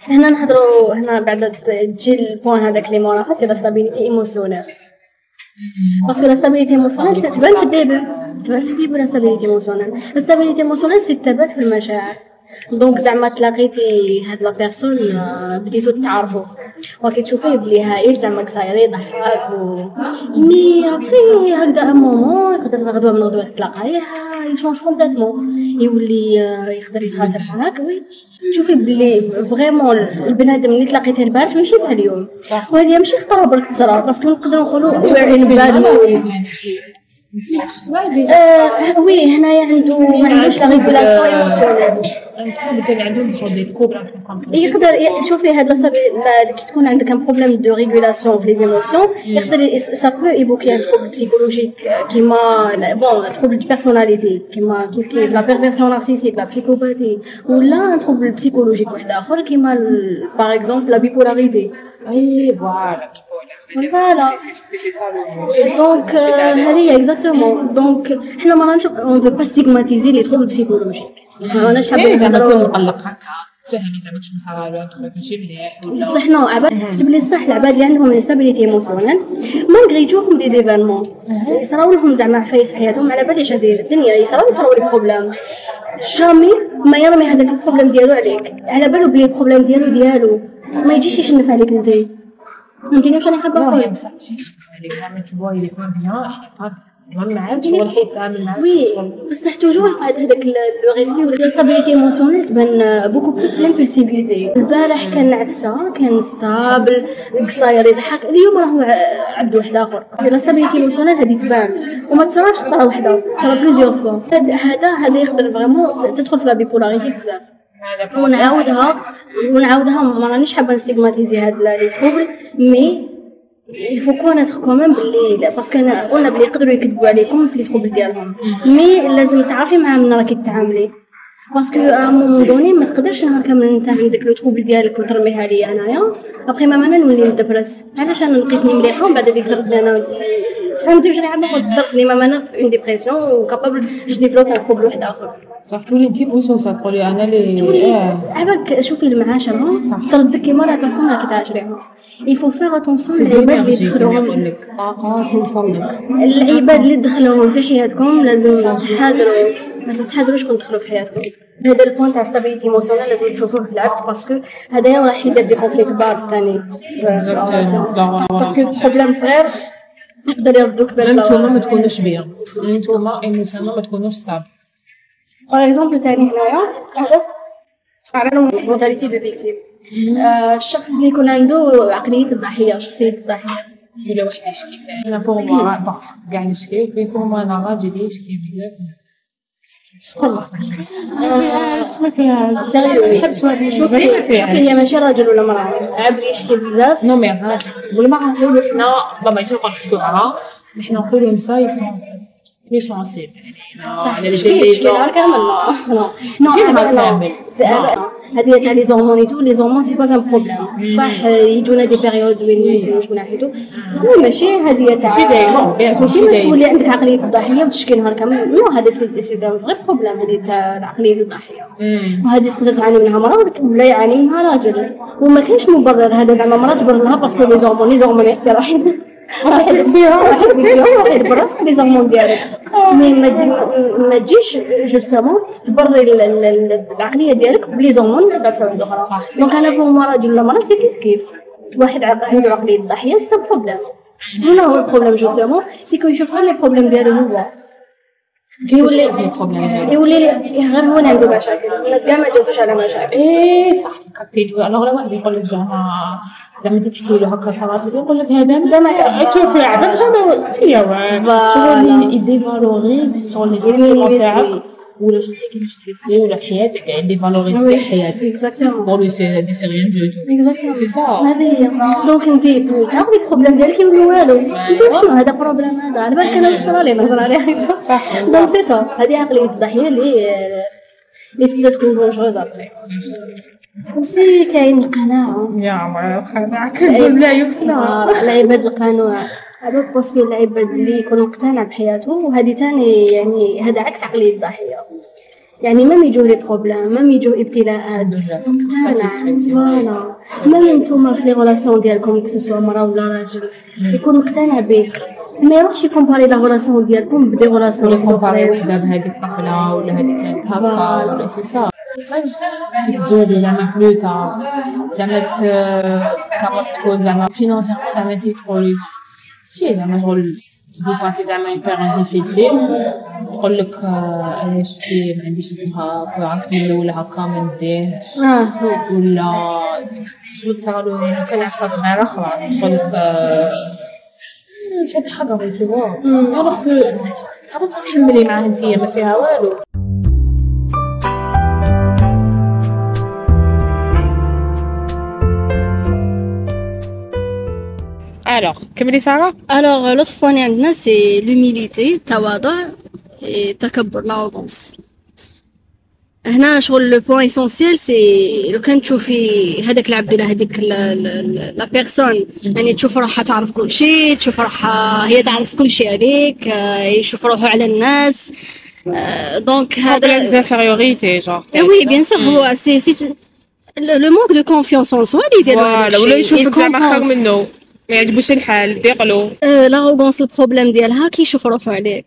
هنا نهضروا هنا بعد تجي ال point هذاك اللي موراها c'est la stabilité émotionnelle parce que la stabilité émotionnelle تبان في ال début تبان في ال début la stabilité émotionnelle la stabilité émotionnelle c'est الثبات في المشاعر. donc زعما تلاقيتي هاد la personne بديتو تعرفوا وكي تشوفيه بلي هايل زعما قصير يضحك. و mais après هكذا un moment يقدر غدوه من غدوة تلاقايه ي change complètement يولي يقدر يتخاطر معاك. oui تشوفي بلي vraiment البنادم اللي تلاقيته البارح ماشي تاع اليوم. وهذه ماشي خطرة برك تصرا parce que نقدروا نقولوا we're in bad mood oui هنايا عنده ما عندوش la régulation émotionnelle يقدر شوفي هاد كي تكون عندك un problème de régulation في les émotions يقدر ça peut évoquer un trouble psychologique كيما bon trouble de personnalité كيما كيف كيف لا بيرفيرسيون نارسيسيك la psychopathie ولا un trouble psychologique واحد آخر كيما par exemple la bipolarité et voilà. voilà donc هذه exactement donc حنا ما رانش on veut pas stigmatiser les troubles psychologiques ما راناش حابين زعما نهضروا. كون مقلق هكا تفهمي زعما شنو صرالو ماشي مليح بصح non عباد كتب لي صح العباد اللي عندهم instabilité émotionnelle malgré يجوهم des événements يصراو لهم زعما عفايس في حياتهم على باليش هذه الدنيا يصراو يصراو les problèmes jamais ما يرمي هذاك ال problème ديالو عليك. على بالو بلي البروبليم ديالو ديالو. ما يجيش يشنف عليك انت فهمتيني واش راني حابه نقول بصح ماشي عليك زعما تشوفوا il est pas تمام معاك شغل حيتعامل معاك oui بصح toujours قاعد هذاك le respect ولا stabilité émotionnelle تبان beaucoup plus في ال impulsivité البارح كان عفسه كان stable قصير يضحك. اليوم راهو عبد واحد آخر. la stabilité émotionnelle هذه تبان. وما تصراش خطره وحده تصرا plusieurs fois هذا هذا هذا يقدر vraiment تدخل في la bipolarité بزاف. ونعاودها ونعاودها ما رانيش حابة ن stigmatiser هاد les troubles mais connaître quand même بلي parce que انا قلنا بلي يقدروا يكذبوا عليكم في les troubles ديالهم. mais لازم تعرفي معاه من راكي تتعاملي. parce que à un moment donné ما تقدرش نهار كامل انت عندك le trouble ديالك وترميها لي أنايا. ابخي ما أنا نولي ن dépresse علاش أنا لقيتني مليحة ومن بعد هذيك تردني أنا؟ فهمتي؟ واش راني عامله تردني ما أنا في en dépression و capable je développe un trouble واحد آخر. صح. تولي انت بوسوسه تقولي أنا اللي تولي آه. عباك شوفي المعاشره تردك كيما la personne راكي تعاشريها il faut faire attention العباد اللي يدخلوهم لك طاقه توصل لك العباد اللي تدخلوهم في حياتكم لازم تحاذروا لازم تحاذروا شكون تدخلوا في حياتكم. هذا ال point تاع stabilité émotionnelle لازم تشوفوه في العبد parce que هذايا راح يدير des conflits كبار ثاني. parce que problème صغير يقدر يردوك بال انتوما ما تكونوش bien انتوما émotionnel ما تكونوش stable par exemple ثاني هنايا هذا على ال mentalité de victime الشخص اللي يكون عنده عقلية الضحية شخصية الضحية الا واحد يشكي فيها أنا pour moi bon كاع نشكي mais pour moi أنا راجل يشكي بزاف ما فيهاش sérieux شوفي هي ماشي راجل ولا مرأة عبد يشكي بزاف non mais الراجل والمرأة نقولوا حنا بابا ماشي نقول parce que مرأة حنا نقولوا نساء يسون يعني لي لا لا لا. لا. هذه تاع les hormones et tout les hormones c'est pas un problème صح يجونا des périodes وين ناحيته mais ماشي هذه تاع ماشي. تولي عندك عقلية الضحية وتشكي نهار كامل نو هذا سي سي ان فغي بروبليم هذه تاع عقلية الضحية وهذه تقدر تعاني منها مرأة ولا يعاني منها راجل وما كاينش مبرر هذا زعما مرأة تبرر لها parce que les hormones les hormones يختي واحد واحد واحد فيكسيون واحد parce que les hormones ديالك. mais ما تجي- ما تجيش justement تبرر ال- ال- ال- العقلية ديالك بلي اللي بعد واحدة أخرى donc أنا bon راجل ولا مرأة c'est كيف كيف؟ واحد عنده عقلية الضحية c'est problème هنا هو ال problème justement c'est غير les problèmes ديالو هو. يولي يولي لي- غير هو اللي عنده مشاكل الناس كاع ما جازوش على مشاكل. إيه صح. فكرتيني الوغ لا واحد يقول لك زعما زعما انت تحكي له هكا لك يقول لك هذا لا ما كان. تشوف لعبك هذا يا شغل يديفالوريز شغل لي تاعك ولا شفتي كيفاش تحسي ولا حياتك يعني ديفالوريز كاع حياتك اكزاكتومون لو سي سي ريان دو تو اكزاكتومون سي سا هذه هي دونك انت تعرفي ديك البروبليم ديالك يولي والو انت شنو هذا بروبليم هذا على بالك أنا واش صرا لي ما صرا لي. دونك سي سا هذه عقلية الضحية اللي اللي تقدر تكون دونجوز ابخي وسي كاين القناعة يا عمر خلاص كنت لا يفنى آه، العباد القنوع هذاك باسكو العباد اللي يكون مقتنع بحياته وهذه تاني يعني هذا عكس عقلية الضحية. يعني مام يجوا لي بروبليم مام يجوا ابتلاءات. مقتنع فوالا مام نتوما في لي غولاسيون ديالكم كسوسوا مرا ولا راجل. يكون مقتنع بك. ما يروحش ي comparer la relation ديالكم ب des relations comparer وحدة بهذيك الطفلة ولا هذيك كانت هكا ولا سي سا كي تزودو زعما plus tard زعما تكون زعما financièrement زعما تقولي شي زعما شغل passez زعما une période difficile تقول لك أنا شتي ما عنديش الذهب عرفت من الأول هكا ما نديهش ولا شغل صاروا كان عفسه صغيره خلاص تقول لك مشات حقا tu vois alors que عرفت تتحملي معاه انتيا ما فيها والو Alors, كملي سارة Alors, l'autre point عندنا c'est l'humilité التواضع التكبر l'arrogance. هنا شغل le point essentiel c'est لو كان تشوفي هذاك العبد ولا هذيك la personne يعني تشوف روحها تعرف كل شيء تشوف روحها هي تعرف كل شيء عليك يشوف روحه على الناس donc هذا d'infériorité genre oui bien sûr هو c'est c'est le manque de confiance en soi اللي يديرو هذا ولا يشوفك زعما خير منه ما يعجبوش الحال ديقلو أه l'arrogance ال problème ديالها كيشوف روحو عليك.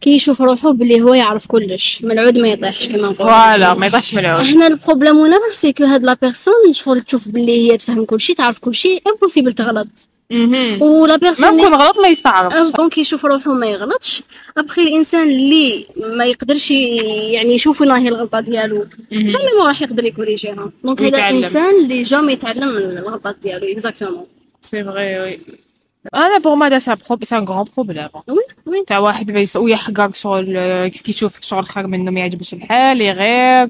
كيشوف روحو بلي هو يعرف كلش من العود ما يطيحش كما نقول voilà ما يطيحش من العود هنا ال problème هنا c'est que هاد la personne شغل تشوف بلي هي تفهم كلشي تعرف كلشي impossible تغلط. و la personne ممكن غلط ما يستعرفش. donc يشوف روحو ما يغلطش. ابخي الإنسان اللي ما يقدرش يعني يشوف وين راهي الغلطة ديالو jamais ما راح يقدر ي corriger ها. donc هذا الانسان اللي jamais يتعلم من الغلطات ديالو exactement c'est vrai oui أنا بور ما سي سي ان غران بروبليم وي وي تاع واحد بيس ويحقق شغل كيشوف شغل خير منه ما يعجبش الحال يغير.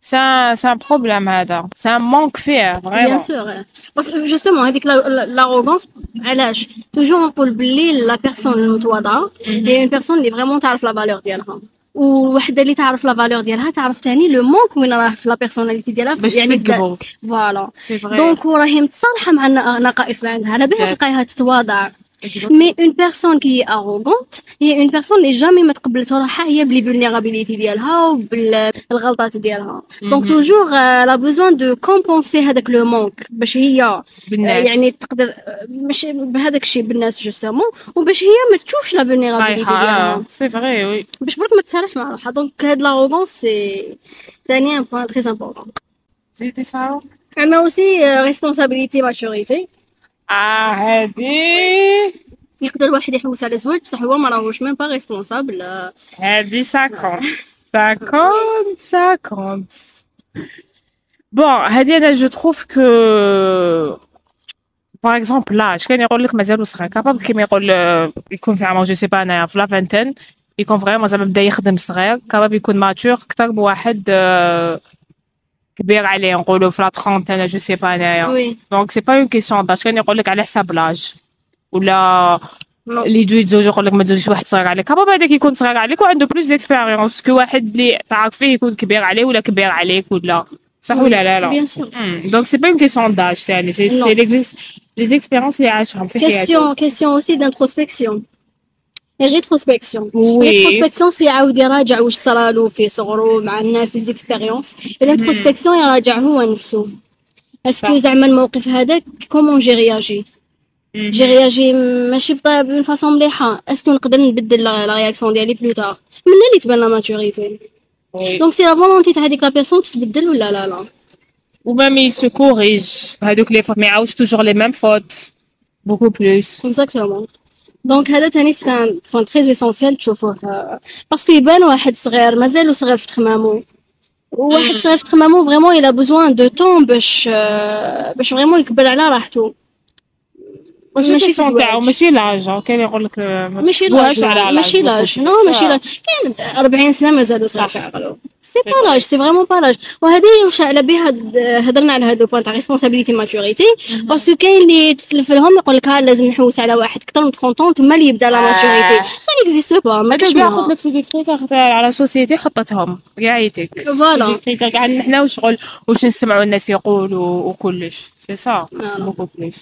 سا سا بروبليم هذا. سا مونك فيه فريمون بيان سور بس جوستومون هذيك لاغوغونس علاش؟ توجور نقول بلي لا بيرسون المتواضعه هي اون بيرسون اللي فريمون تعرف لا فالور ديالها. ووحدة اللي تعرف لا فالور ديالها تعرف تاني لو مونك وين راه في لا بيرسوناليتي ديالها باش يعني voilà donc وراهي متصالحة مع النقائص اللي عندها على بالها تلقايها تتواضع. mais une personne qui arrogante هي une personne اللي jamais ما تقبلت روحها هي بلي vulnérabilité ديالها وبالغلطات ديالها donc toujours elle a besoin de compenser هذاك le manque باش هي بالناس يعني تقدر مش بهذاك الشيء بالناس justement وباش هي ما تشوفش la vulnérabilité ديالها c'est vrai oui باش برك ما تصالحش مع روحها دونك هاد l'arrogance c'est ثاني un point très important زيدي سارة عندنا aussi responsabilité maturité آه هادي يقدر واحد يحوس على زواج بصح هو ما راهوش même pas responsable هادي 50 50 50 bon هادي أنا je trouve que par exemple l'âge كان يقول لك مازالو صغير capable كيما يقول يكون في عمر je sais pas انايا في la vingtaine يكون vraiment زعما بدا يخدم صغير capable يكون mature أكثر بواحد كبير عليه نقولوا في la trentaine je sais pas انايا oui donc c'est pas une question d'âge كان يقول لك على حساب l'âge ولا نو اللي يجوا يتزوجوا يقول لك ما تزوجش واحد صغير عليك. capable هذاك يكون صغير عليك وعنده plus d'expérience que واحد اللي تعرف فيه يكون كبير عليه ولا كبير عليك ولا. صح ولا لا لا؟ bien sûr donc c'est pas une question d'âge ثاني c'est Non. c'est les expériences اللي عاشهم في حياته question question aussi d'introspection rétrospection rétrospection c'est يعاود يراجع واش صرالو في صغرو مع الناس les expériences ال introspection يراجع هو نفسه est-ce que. زعما الموقف هذاك comment j'ai réagi j'ai réagi ماشي بطا bonne façon مليحه est-ce que نقدر نبدل la réaction ديالي plus tard من اللي تبان la maturité donc c'est la volonté تاع هذيك la personne تتبدل ولا لا لا و même il se corrige هذوك les fautes ما يعاودش toujours les mêmes fautes beaucoup plus exactement donc هذا تاني c'est un point très essentiel تشوفوه. parce que يبان واحد صغير مازالو صغير في تخمامو وواحد صغير في تخمامو vraiment il a besoin de temps باش باش vraiment يكبر على راحته ماشي تزواج. تاعو ماشي l'âge كان يقول لك ما ماشي l'âge ماشي l'âge. non ماشي آه. l'âge كاين 40 سنه مازالو صغير في عقله سي با لاج سي فريمون با لاج وهذه واش على بها هضرنا على هادو بوان تاع ريسبونسابيلتي ماتوريتي باسكو كاين اللي تتلف لهم يقول لك ها لازم نحوس على واحد أكثر من 30 تما اللي يبدا لا آه. ماتوريتي سا نيكزيست با ما هذا كاش كاع خذ لك سي كريتير على سوسيتي حطتهم قاعيتك فوالا كريتير كاع حنا وشغل واش نسمعوا الناس يقولوا وكلش سي سا آه. بوكو بلوس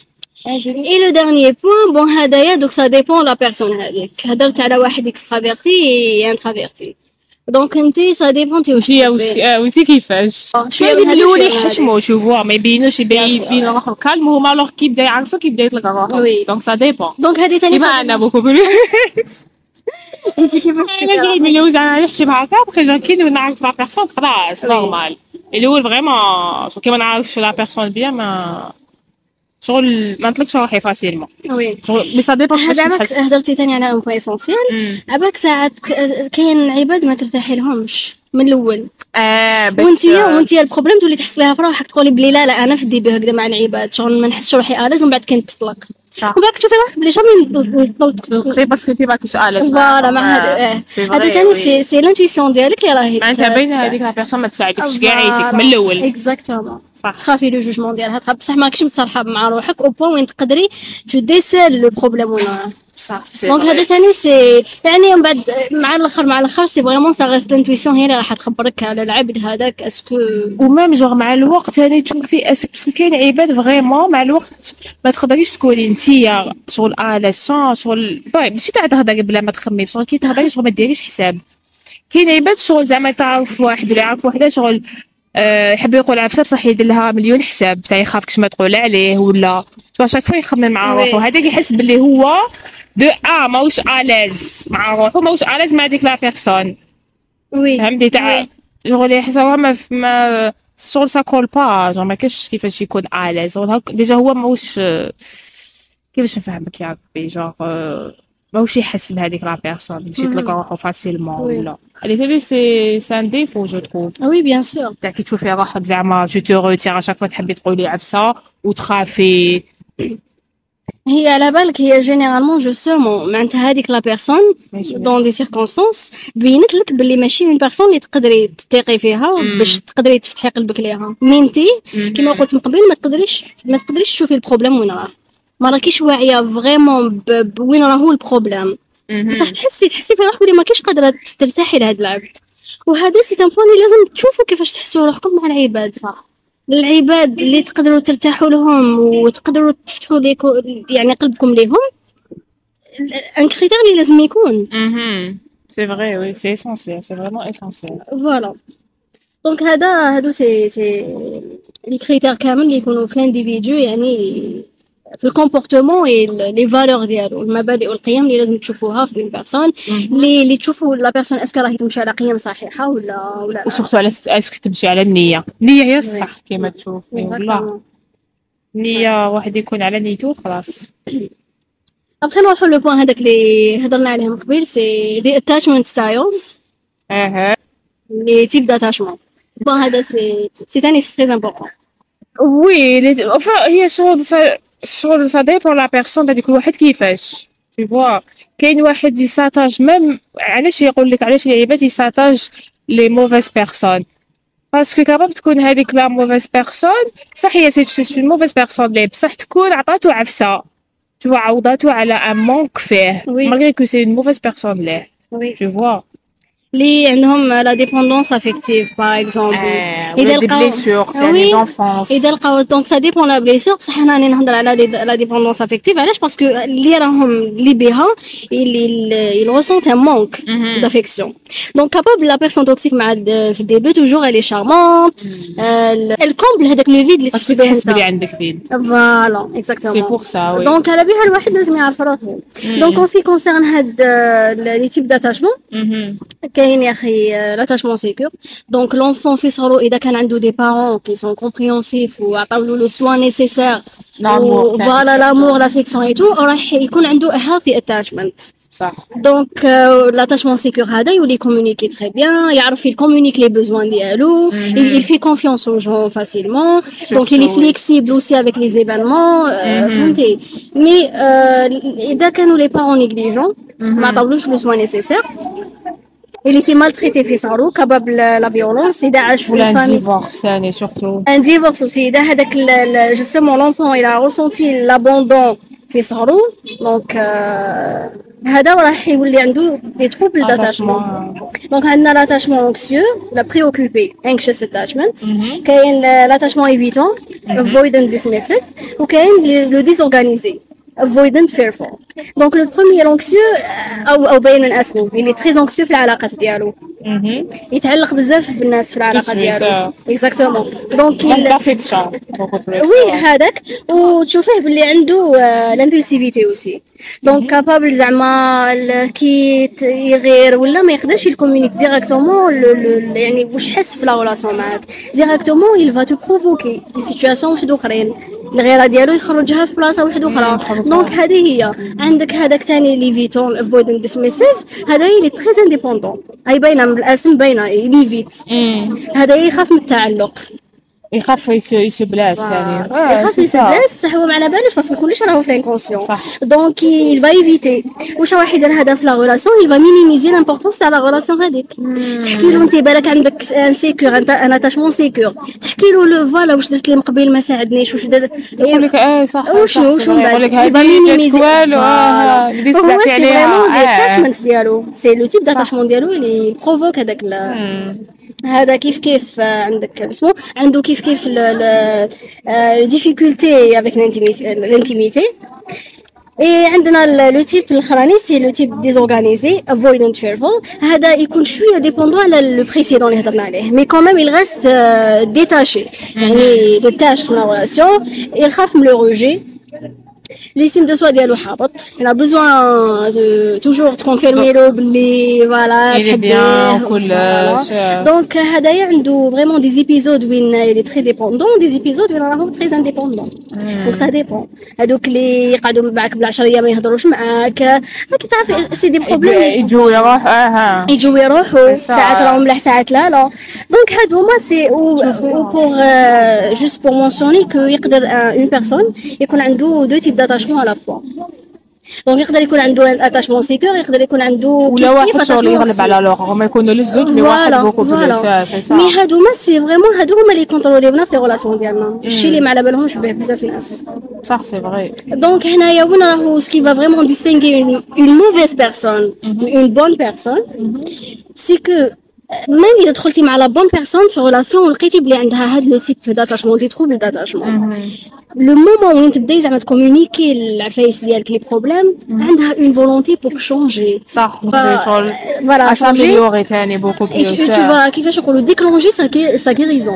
اي لو دارنيي بوين بون هدايا دوك سا ديبون لا بيرسون هذيك هدرت على واحد اكسترافيرتي انترافيرتي donc انتي ça dépend انتي واش هي وش آه، وانتي كيفاش شوية كاين من هذا الأول وشوية من هذا. يحشموا شوفوا ما يبينوش يبين Bien sûr, يبين روحو calme وهما alors كي يبدا يعرفوا كي يبدا يطلق روحو Oui. donc ça dépend donc هذه تاني كيما ça أنا beaucoup plus انتي كيفاش أنا شغل ملي زعما يحشم هكا après genre كي نعرف la personne خلاص Oui. normal الأول vraiment شغل كي ما نعرفش la personne bien ما شغل ما نطلقش روحي facilement oui. شغل mais ça dépend هذا عباك هدرتي تاني على point essentiel عباك ساعات كاين عباد ما ترتاحي لهمش من الأول. آه باش وانتيا وانتيا ال problème تولي تحس بها في روحك تقولي بلي لا لا أنا في ال début هكذا مع العباد. شغل ما نحسش روحي à l'aise ومن بعد كنت تطلق صح. ومن بعد تشوفي روحك بلي jamais نطلق parce que انتي ماكش à l'aise voilà مع هذا هذا تاني c'est c'est l'intuition ديالك اللي راهي معناتها باينة هذيك la personne ما تساعدكش كاع عيتك من الأول. exactement. تخافي le jugement ديالها تخاف بصح ماكش متصالحه مع روحك أو point وين تقدري تو ديسيل لو بروبليم ولا صح دونك هذا تاني سي يعني من بعد مع الآخر مع الآخر سي فريمون سا ريست لانتويسيون هي اللي راح تخبرك على العبد هذاك اسكو وميم جوغ مع الوقت هاني تشوفي أس- باسكو كاين عباد فريمون مع الوقت ما تقدريش تكوني انتيا شغل الا سون شغل باي ماشي تاع تهضري بلا ما تخمي شغل كي تهضري شغل ما ديريش حساب كاين عباد شغل زعما تعرف واحد ولا يعرف وحده شغل يحب يقول عفسه بصح يدير لها مليون حساب تاع يخاف كش ما تقول عليه ولا. شاك فوا يخمم مع. روحو هذاك يحس باللي هو دو آ ماهوش اليز مع روحو ماهوش اليز مع ديك لا بيرسون. وي. فهمتي؟ تاع. شغل يحسها ما ما شغل سا كول با جون ما كاش كيفاش يكون على هاك ديجا هو ماهوش كيفاش نفهمك يا ربي؟ جونغ ماهوش يحس بهذيك لا بيرسون باش يطلق روحو فاسيلمون. ولا. هذيك هذي سي سي ان ديفو جو تروف وي بيان سور تاع كي تشوفي روحك زعما تو تو روتير اشاك فوا تحبي تقولي عفسه وتخافي هي على بالك هي généralement justement معناتها هذيك la personne dans des circonstances بينت لك باللي ماشي une personne اللي تقدري تثيقي فيها باش تقدري تفتحي قلبك ليها. فهمتي؟ كما قلت من قبل ما تقدريش ما تقدريش تشوفي ال problème وين راه. ما راكيش واعية vraiment ب- ب- وين راهو ال problème. بصح تحسي تحسي في روحك بلي ماكيش قادرة ترتاحي لهذا العبد. وهذا c'est un point لازم تشوفوا كيفاش تحسوا روحكم مع العباد صح. العباد اللي تقدروا ترتاحوا لهم وتقدروا تفتحوا ليكم يعني قلبكم ليهم un critère اللي لازم يكون. c'est vrai oui c'est essentiel c'est vraiment essentiel voilà donc هذا هادو c'est c'est les critères كامل اللي يكونوا في ال individu يعني في ال comportement les valeurs ديالو. المبادئ والقيم اللي لازم تشوفوها في personne اللي اللي تشوفوا la personne est-ce que راهي تمشي على قيم صحيحة ولا ولا و surtout على est-ce que تمشي على النية؟ النية هي الصح كيما تشوفي والله. النية واحد يكون على نيتو خلاص ابخي نروحوا le point هذاك اللي هضرنا عليه من قبل c'est des attachment styles أها. les types d'attachement bon هذا c'est c'est تاني c'est très important oui هي شغل سا شغل سا dépend la personne تاع كل واحد كيفاش tu vois كاين واحد يساتاش même علاش يقول لك علاش العباد يساتاش les mauvaises personnes parce que capable تكون هذيك la mauvaise personne صح هي c'est c'est une mauvaise personne لي بصح تكون عطاتو عفسه vois عوضاتو على un manque فيه que c'est une mauvaise personne ليه oui tu vois. اللي عندهم la dépendance affective par exemple آه، إذا ولا دي لقاو- plaisir تاع Oui. l'enfance اذا لقاو donc ça dépend la blessure بصح هنا راني نهضر على لي- la dépendance affective علاش parce que اللي راهم اللي بها اللي il ressent un manque d'affection. Donc capable la personne toxique مع الد- في ال début toujours elle est charmante. تكومبلي هذاك le vide اللي تحس parce que به تحس بلي انت عندك فين voilà c'est exactement pour ça oui donc على بها الواحد لازم يعرف روحه donc en ce qui concerne هاد les types d'attachement مهم. كاين يا أخي l'attachement sécure donc l'enfant في صغرو اذا كان عنده des parents qui sont compréhensifs وعطاو له le soin nécessaire L'amour, تاع voilà الإنسان. l'amour l'affection et tout راح يكون عنده healthy attachment صح donc l'attachement sécure هذا يولي communiquer très bien يعرف يكومونيك les besoins ديالو il fait confiance aux gens facilement donc il est oui. flexible aussi avec les événements euh, فهمتي mais euh, اذا كانوا les parents négligents ما عطاولوش le soin nécessaire il était maltraité في صغرو capable la violence اذا عاش في ولا un divorce ثاني surtout un divorce aussi. اذا هذاك l'enfant il a ressenti l'abandon في صغرو donc euh, هذا راح يولي عنده des troubles d'attachement. donc عندنا l'attachement anxieux la préoccupée anxious attachment. كاين l'attachement évitant avoidant dismissive وكاين le désorganisé avoidant fearful. donc le premier anxieux أو أو باين من اسمه اللي très anxieux في العلاقات ديالو. يتعلق بزاف بالناس في suite, ديالو. exactement donc. oui هذاك. وتشوفيه باللي عنده l'impulsivité aussi donc capable زعما كي يغير ولا ما يقدرش يكومونيك directement يعني واش حس في la relation معاك. directement il va te provoquer des situations واحد أخرين. الغيرة ديالو يخرجها في بلاصة واحدة أخرى. donc هذه هي. عندك هذاك ثاني l'évitant avoidant dismissive هذا اللي très indépendant هاي باينه من الاسم باينه لي فيت. هذا يخاف من التعلق. يخاف يسو يسو بلاس يعني. آه، يخاف ça. يسبلاس بصح هو ما على بالوش باسكو كلش راهو في لانكونسيون صح. دونك il va éviter. واش راح يدير هذا في لا ريلاسيون il va minimiser l'importance تاع لا ريلاسيون هذيك تحكي له أنت بالك عندك ان سيكور ان اتاشمون سيكور تحكي له لو فوالا واش درت لي من قبل ما ساعدنيش واش درت يقول لك إيه صح وشنو صح، شنو صح، بعد يقول لك هذه. والو. آه اللي هو سي فريمون آه. ديالو. سي لو تيب داتاشمون ديالو اللي بروفوك هذاك. هذا كيف كيف آه، عندك اسمه؟ عنده كيف كيف difficulté avec l'intimité et عندنا le type الأخراني c'est le type désorganisé avoidant fearful هذا يكون شوية dépendant على le précédent اللي هضرنا عليه. mais quand même il reste détaché يعني détache من la relation يخاف من le rejet l'estime de soi ديالو حابط il a besoin de toujours تكونفيرمي له باللي voilà Il est bien وكلش. donc هذايا عنده vraiment des épisodes وين il est très dépendant des épisodes وين راهو très indépendant. donc ça dépend هذوك اللي يقعدوا معاك بالعشريه ما يهضروش معاك راكي تعرفي c'est des problèmes يجوا يروح آه يجوا يروحوا C'est ça. ساعات راهم ملاح ساعات لا لا donc هادو هما c'est و pour juste pour mentionner que يقدر une personne يكون عنده deux types d'attachement à la fois donc يقدر يكون عنده attachement sécure يقدر يكون عنده ولا واحد شغل يغلب. على الآخر هما يكونوا للزوج mais واحد beaucoup voilà c'est mais هادو ما c'est vraiment هادو هما اللي كونتروليونا في les ديالنا الشيء اللي ما على بالهمش به بزاف ناس صح c'est vrai Donc, هنايا وين راهو va vraiment distinguer une, une mauvaise personne une bonne personne c'est que même إذا دخلتي مع la bonne personne في relation ولقيتي بلي عندها هاد le type d'attachement des troubles d'attachement le moment وين تبداي زعما ت communiquer العفايس ديالك les problèmes عندها une volonté pour changer صح شغل voilà changer تاني beaucoup plus vas كيفاش نقولوا sa guérison.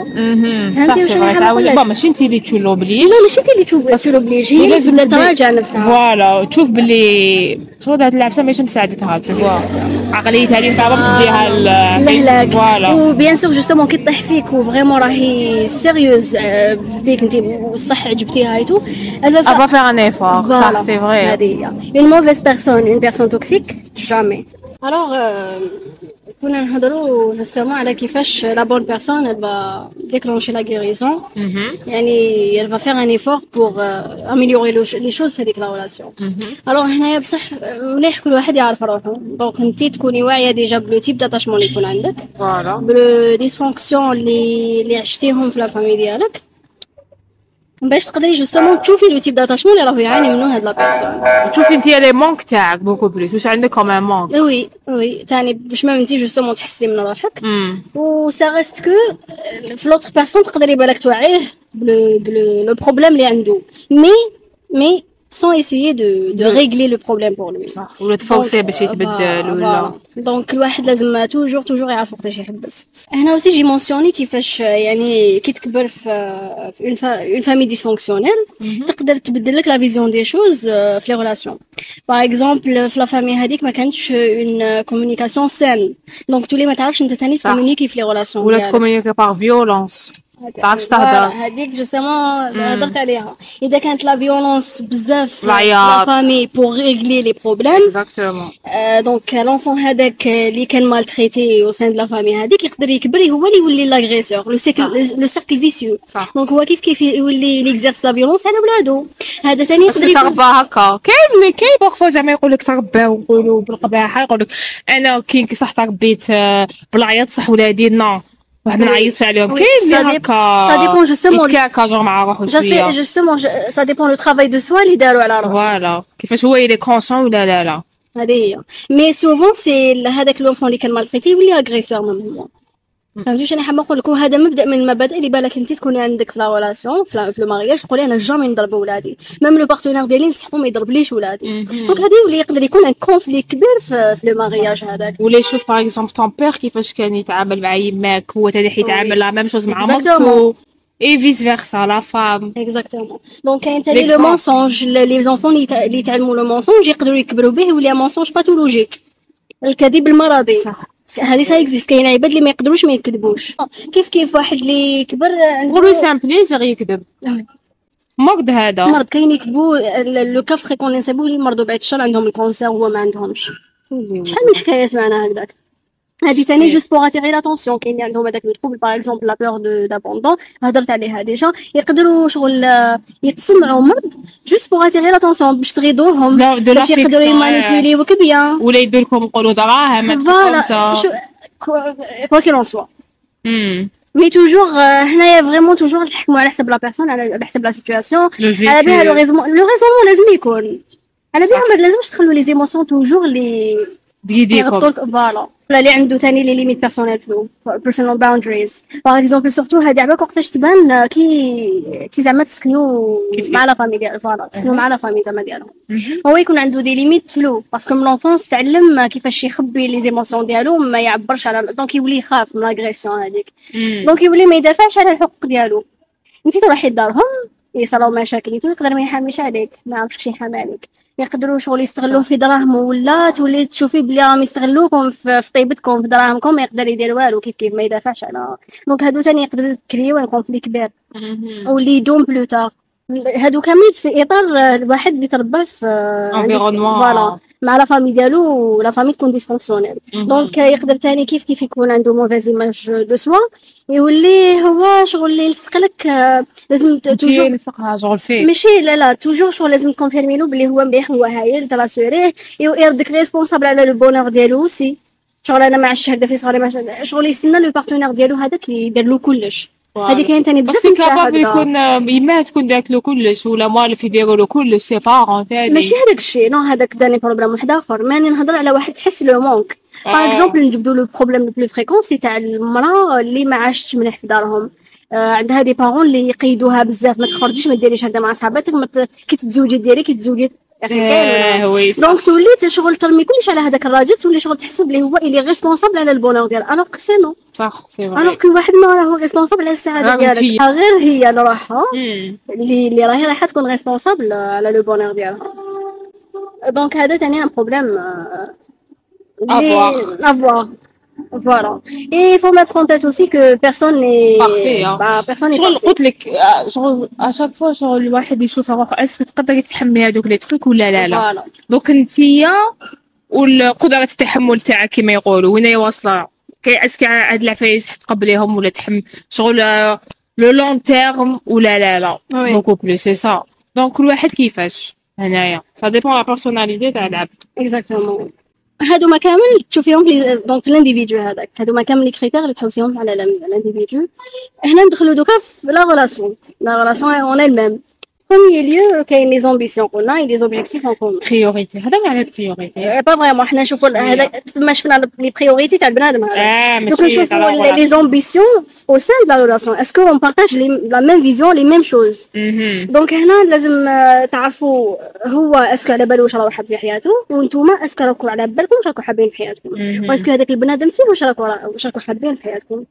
صح فهمتي واش نقول تعاوني؟ pas ماشي انت اللي tu l'obliges لا ماشي انت اللي تشوف tu l'obliges هي تبدا تراجع نفسها voilà تشوف باللي شغل هاد العفسه ماشي مساعدتها تشوف عقليتها اللي تعرف تديها ال- لهلاك فوالا وبيان سور جوستومون كي طيح فيك و vraiment راهي sérieuse بيك انت والصح عجبتيها et tout elle va Elle faire va faire un effort, ça Voilà. c'est vrai. هذه هي une mauvaise personne une personne toxique jamais. Alors euh, كنا نهضروا justement على كيفاش la bonne personne elle va déclencher la guérison. يعني elle va faire un effort pour euh, améliorer le- les choses في هذيك la relation alors هنايا بصح مليح كل واحد يعرف روحو donc انت تكوني واعيه déjà ب le type d'attachement اللي يكون عندك voilà ب les dysfonctions اللي اللي عشتيهم في la famille ديالك باش تقدري justement تشوفي le type d'attachement اللي راهو يعاني منه هاد la personne. تشوفي انت les manques تاعك beaucoup plus واش عندك كوم مونك وي وي تاني باش ما انت justement تحسي من روحك. و ça reste que في l'autre personne تقدري بالك توعيه ب le ب le le problème اللي عنده. مي مي sans essayer de, de régler le problème pour lui. صح ولا ت forcer باش يتبدل ولا donc الواحد لازم toujours toujours يعرف وقتاش يحبس هنا aussi j'ai mentionné كيفاش يعني كي تكبر في في une famille dysfonctionnelle تقدر تبدل لك la vision des choses في les relations par exemple في la famille هذيك ما كانتش une communication saine donc تولي ما تعرفش انت تاني تكومونيكي في لي ريلاسيون ولا تكومونيكي باغ فيولونس تعرفش تهضر. هذيك justement هضرت عليها. إذا كانت la violence بزاف في العياط. famille pour régler les problèmes exactement donc l'enfant هذاك اللي كان maltraité au sein la famille هذيك يقدر يكبر هو اللي يولي l'agresseur le cycle le cercle vicieux. donc هو كيف كيف يولي l'exerce la violence على ولادو. هذا ثاني يقدر يكون تربى هكا. كاين كاين parfois زعما يقول لك ترباو يقولوا بالقباحة يقول لك أنا كي صح تربيت آه، بالعياط بصح ولادي non واحد ما نعيطش عليهم. كاين اللي هكا؟ ça dépend justement- يتكاكا جور مع روحو شوية. justement ça dépend le travail de soi اللي داروا على روحهم. voilà كيفاش هو يلي conscient ولا لا لا. هذه هي. mais souvent c'est هذاك l'enfant اللي كان maltraité يولي agresseur من هو فهمتي؟ واش أنا حابة نقول لك وهذا مبدأ من المبادئ اللي بالك انت تكوني عندك في la relation في le mariage تقولي أنا jamais نضرب ولادي. même le partenaire ديالي نصحو ما يضربليش ولادي. donc هذا يولي يقدر يكون un conflit كبير في, في le mariage هذاك. ولا يشوف par exemple ton père كيفاش كان يتعامل مع يماك هو تاني حيتعامل la même chose مع مامتو اي فيس فيرسا لا فام اكزاكتومون دونك كاين تاني le mensonge les enfants اللي يتعلموا le mensonge يقدروا يكبروا به يولي mensonge pathologique الكذب المرضي. صح. هذه ça existe كاين عباد اللي ما يقدروش ما يكذبوش. كيف كيف واحد اللي كبر عنده سامبلي غير يكذب؟ مرض هذا. مرض كاين يكذبوا le cas fréquent نسيبوه اللي مرضوا بعد الشر عندهم ال cancer هو ما عندهمش. شحال من حكايه سمعنا هكذاك؟ هذه تاني juste pour attirer l'attention كاين اللي عندهم هذاك le trouble par exemple la peur de d'abandon هضرت عليها déjà يقدروا شغل يتصنعوا مرض juste pour attirer l'attention باش تغيضوهم باش يقدروا يمانيبيوليوك bien ولا يدير لكم يقولوا دراهم voilà quoi qu'il en soit mais toujours هنايا vraiment toujours نحكموا على حسب la personne على حسب la situation على بها le raisonnement le raisonnement لازم يكون على بها ما لازمش تخلوا les émotions toujours لي بيديكم voilà. ولا اللي عنده ثاني les limites personnelles floues personal boundaries par exemple surtout هادي عباك وقتاش تبان كي كي زعما تسكنوا مع la famille ديال voilà. تسكنوا مع la famille زعما ديالهم هو يكون عنده des limites floues parce que من l'enfance تعلم كيفاش يخبي les émotions ديالو ما يعبرش على donc يولي يخاف من l'agression هذيك. donc يولي ما يدافعش على الحقوق ديالو. انت تروحي لدارهم يصراو مشاكل يقدر ما يحاميش عليك ما يعرفش يحامي عليك. يقدروا شغل يستغلوه في دراهم ولا تولي تشوفي بلي راهم يستغلوكم في, طيبتكم في دراهمكم ما يقدر يدير والو كيف كيف ما يدافعش على. donc هادو ثاني يقدروا يكريو un conflit كبير واللي يدوم plus tard هادو كامل في إطار الواحد اللي تربى في voilà. مع la famille ديالو la famille تكون dysfonctionnelle donc يقدر تاني كيف كيف يكون عنده mauvaise image de soi يولي هو شغل اللي يلصق لك لازم toujours ماشي لا لا toujours شغل لازم ت confirmer له بلي هو مليح هو هايل ت rassurer يه يردك responsable على le bonheur ديالو aussi شغل أنا ما عادش هكذا في صغري شغل يستنى le partenaire ديالو هذاك يدير له كلش. ثاني بزاف pas capable يكون يما تكون داك له كلش ولا موالف يديروا له كلش ses parents ثاني ماشي هذاك الشيء non هذاك ثاني problème واحد آخر. ماني نهضر على واحد تحس le manque. par exemple نجبدو le problème le plus fréquent c'est تاع المراه اللي ما عاشتش مليح في دارهم. آه عندها des parents اللي يقيدوها بزاف ما تخرجيش ما ديريش هكذا مع صحاباتك كي تتزوجي ديري كي تزوجي آه donc تولي شغل ترمي كلش على هذاك الراجل تولي شغل تحسوا بلي هو اللي responsable على ال bonheur ديالو alors que c'est non صح c'est alors que واحد ما راهو responsable على السعادة ديالك. غير هي راحه اللي اللي راهي رايحه تكون responsable على le bonheur ديالها. donc هذا ثاني un problème à voir à voir Voilà. Et il faut mettre en tête aussi que personne n'est parfait. Hein. Bah, personne n'est شغل قلت لك شغل à chaque fois شغل الواحد يشوف روحه est-ce que تقدري تحمي هذوك les trucs ولا لا لا Voilà. donc انتيا والقدرة التحمل تاعك كما يقولوا وين واصلة كي est-ce que هاد العفايس تقبليهم ولا تحم شغل le long terme ولا لا لا Oui. beaucoup plus c'est ça donc كل واحد كيفاش هنايا ça dépend la personnalité تاع العبد exactement هادوما كامل تشوفيهم في donc في ال individu هذاك. هادوما كامل les critères اللي تحوسيهم على ال individu هنا ندخلو دوكا في la relation la relation elle-même. Premier lieu كاين les ambitions قلنا les objectifs en commun priorité هذا على ال priorité pas vraiment حنا نشوفوا هذا ما شفنا les priorités تاع البنادم هذا دوك نشوفوا les ambitions Au sein la relation est-ce que on partage la même vision les mêmes choses. Donc هنا لازم تعرفوا هو est-ce que على بالو واش راه حاب في حياته وانتوما est-ce que راكم على بالكم واش راكم حابين في حياتكم. و est-ce que هذاك البنادم فيه واش راكم واش راكم حابين في حياتكم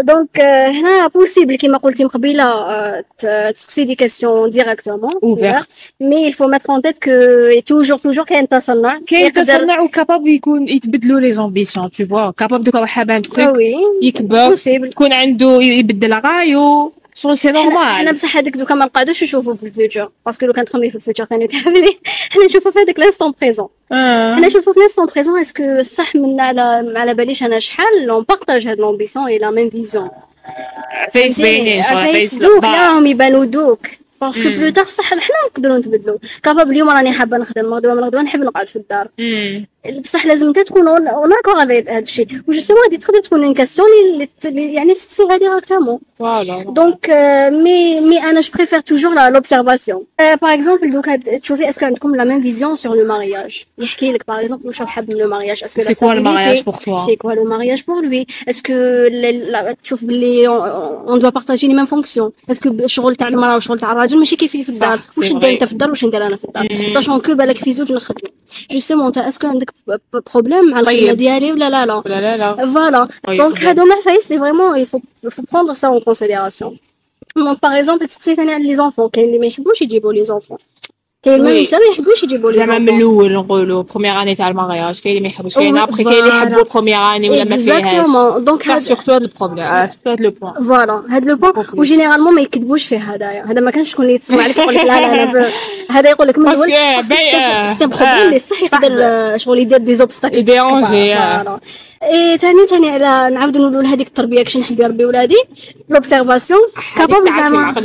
donc آه، هنا possible كيما قلتي من قبيله آه، ت- تسقسي des questions directement ouvertes mais il faut mettre en tête que toujours toujours كاين تصنع كاين يقدر- تصنع و capable يكون يتبدلوا les ambitions toutefois capable دوكا واحد حاب عند آه تخيك وي يكبر possible تكون عنده يبدل رايو شغل si حنا normal بصح هذاك دوكا ما نقعدوش نشوفوا في ال futur. Parce que لو كان تخمي في ال futur ثاني تعملي حنا نشوفوا في هذاك l'instant présent حنا نشوفوا في l'instant présent est-ce que صح من على على باليش أنا شحال on partage هاد l'ambition et la même vision فيس باينين فيس دوك. راهم يبانوا دوك. parce que plus تاع صح حنا نقدروا نتبدلوا capable اليوم راني حابه نخدم. غدوه من غدوه نحب نقعد في الدار. مم. بصح لازم انت تكون en accord avec هذا الشيء. و justement هذه تقدر تكون une question اللي يعني تسقسيها directement voilà donc mais mais أنا je préfère toujours l'observation par exemple دوكا تشوفي est-ce que عندكم la même vision sur le mariage يحكي لك par exemple واش حاب من le mariage est-ce que C'est quoi le mariage pour toi? C'est quoi le mariage pour lui? Est-ce que ل- لا- تشوف on doit partager les mêmes fonctions? Est-ce que الشغل تاع المرأة والشغل تاع الراجل ماشي كيفي في الدار؟ واش ندير. انت في الدار واش ندير أنا في الدار؟ sachant que بالك في زوج نخدموا justement انت est-ce que عندك problème مع الخدمه طيب. ديالي ولا لا لا لا لا لا Voilà. Oui, Donc, bien. هادو ما عفايس c'est vraiment il faut il faut prendre ça en considération. Donc, par exemple, تسقسي ثاني على les enfants كاين اللي ما يحبوش يجيبوا les enfants كاين. النساء ما يحبوش يجيبوا لي زعما من الأول نقولوا première année تاع المارياج كاين اللي ما يحبوش كاين أبخي كاين اللي. يحبوا première année ولا ما فيهاش. صح هاد- surtout هاد ال problème surtout هاد le point Voilà. هاد le point. و généralement ما يكذبوش فيه هدايا. هذا ما كانش شكون اللي يتسمع لك يقول لك لا لا هذا يقول لك من الأول système آه. problème اللي صح. يقدر. آه، شغل يدير des obstacles يديرونجي، آه. اي ثاني ثاني على نعاودو نقولوا هذيك التربية كش نحب يربي ولادي. l'observation capable زعما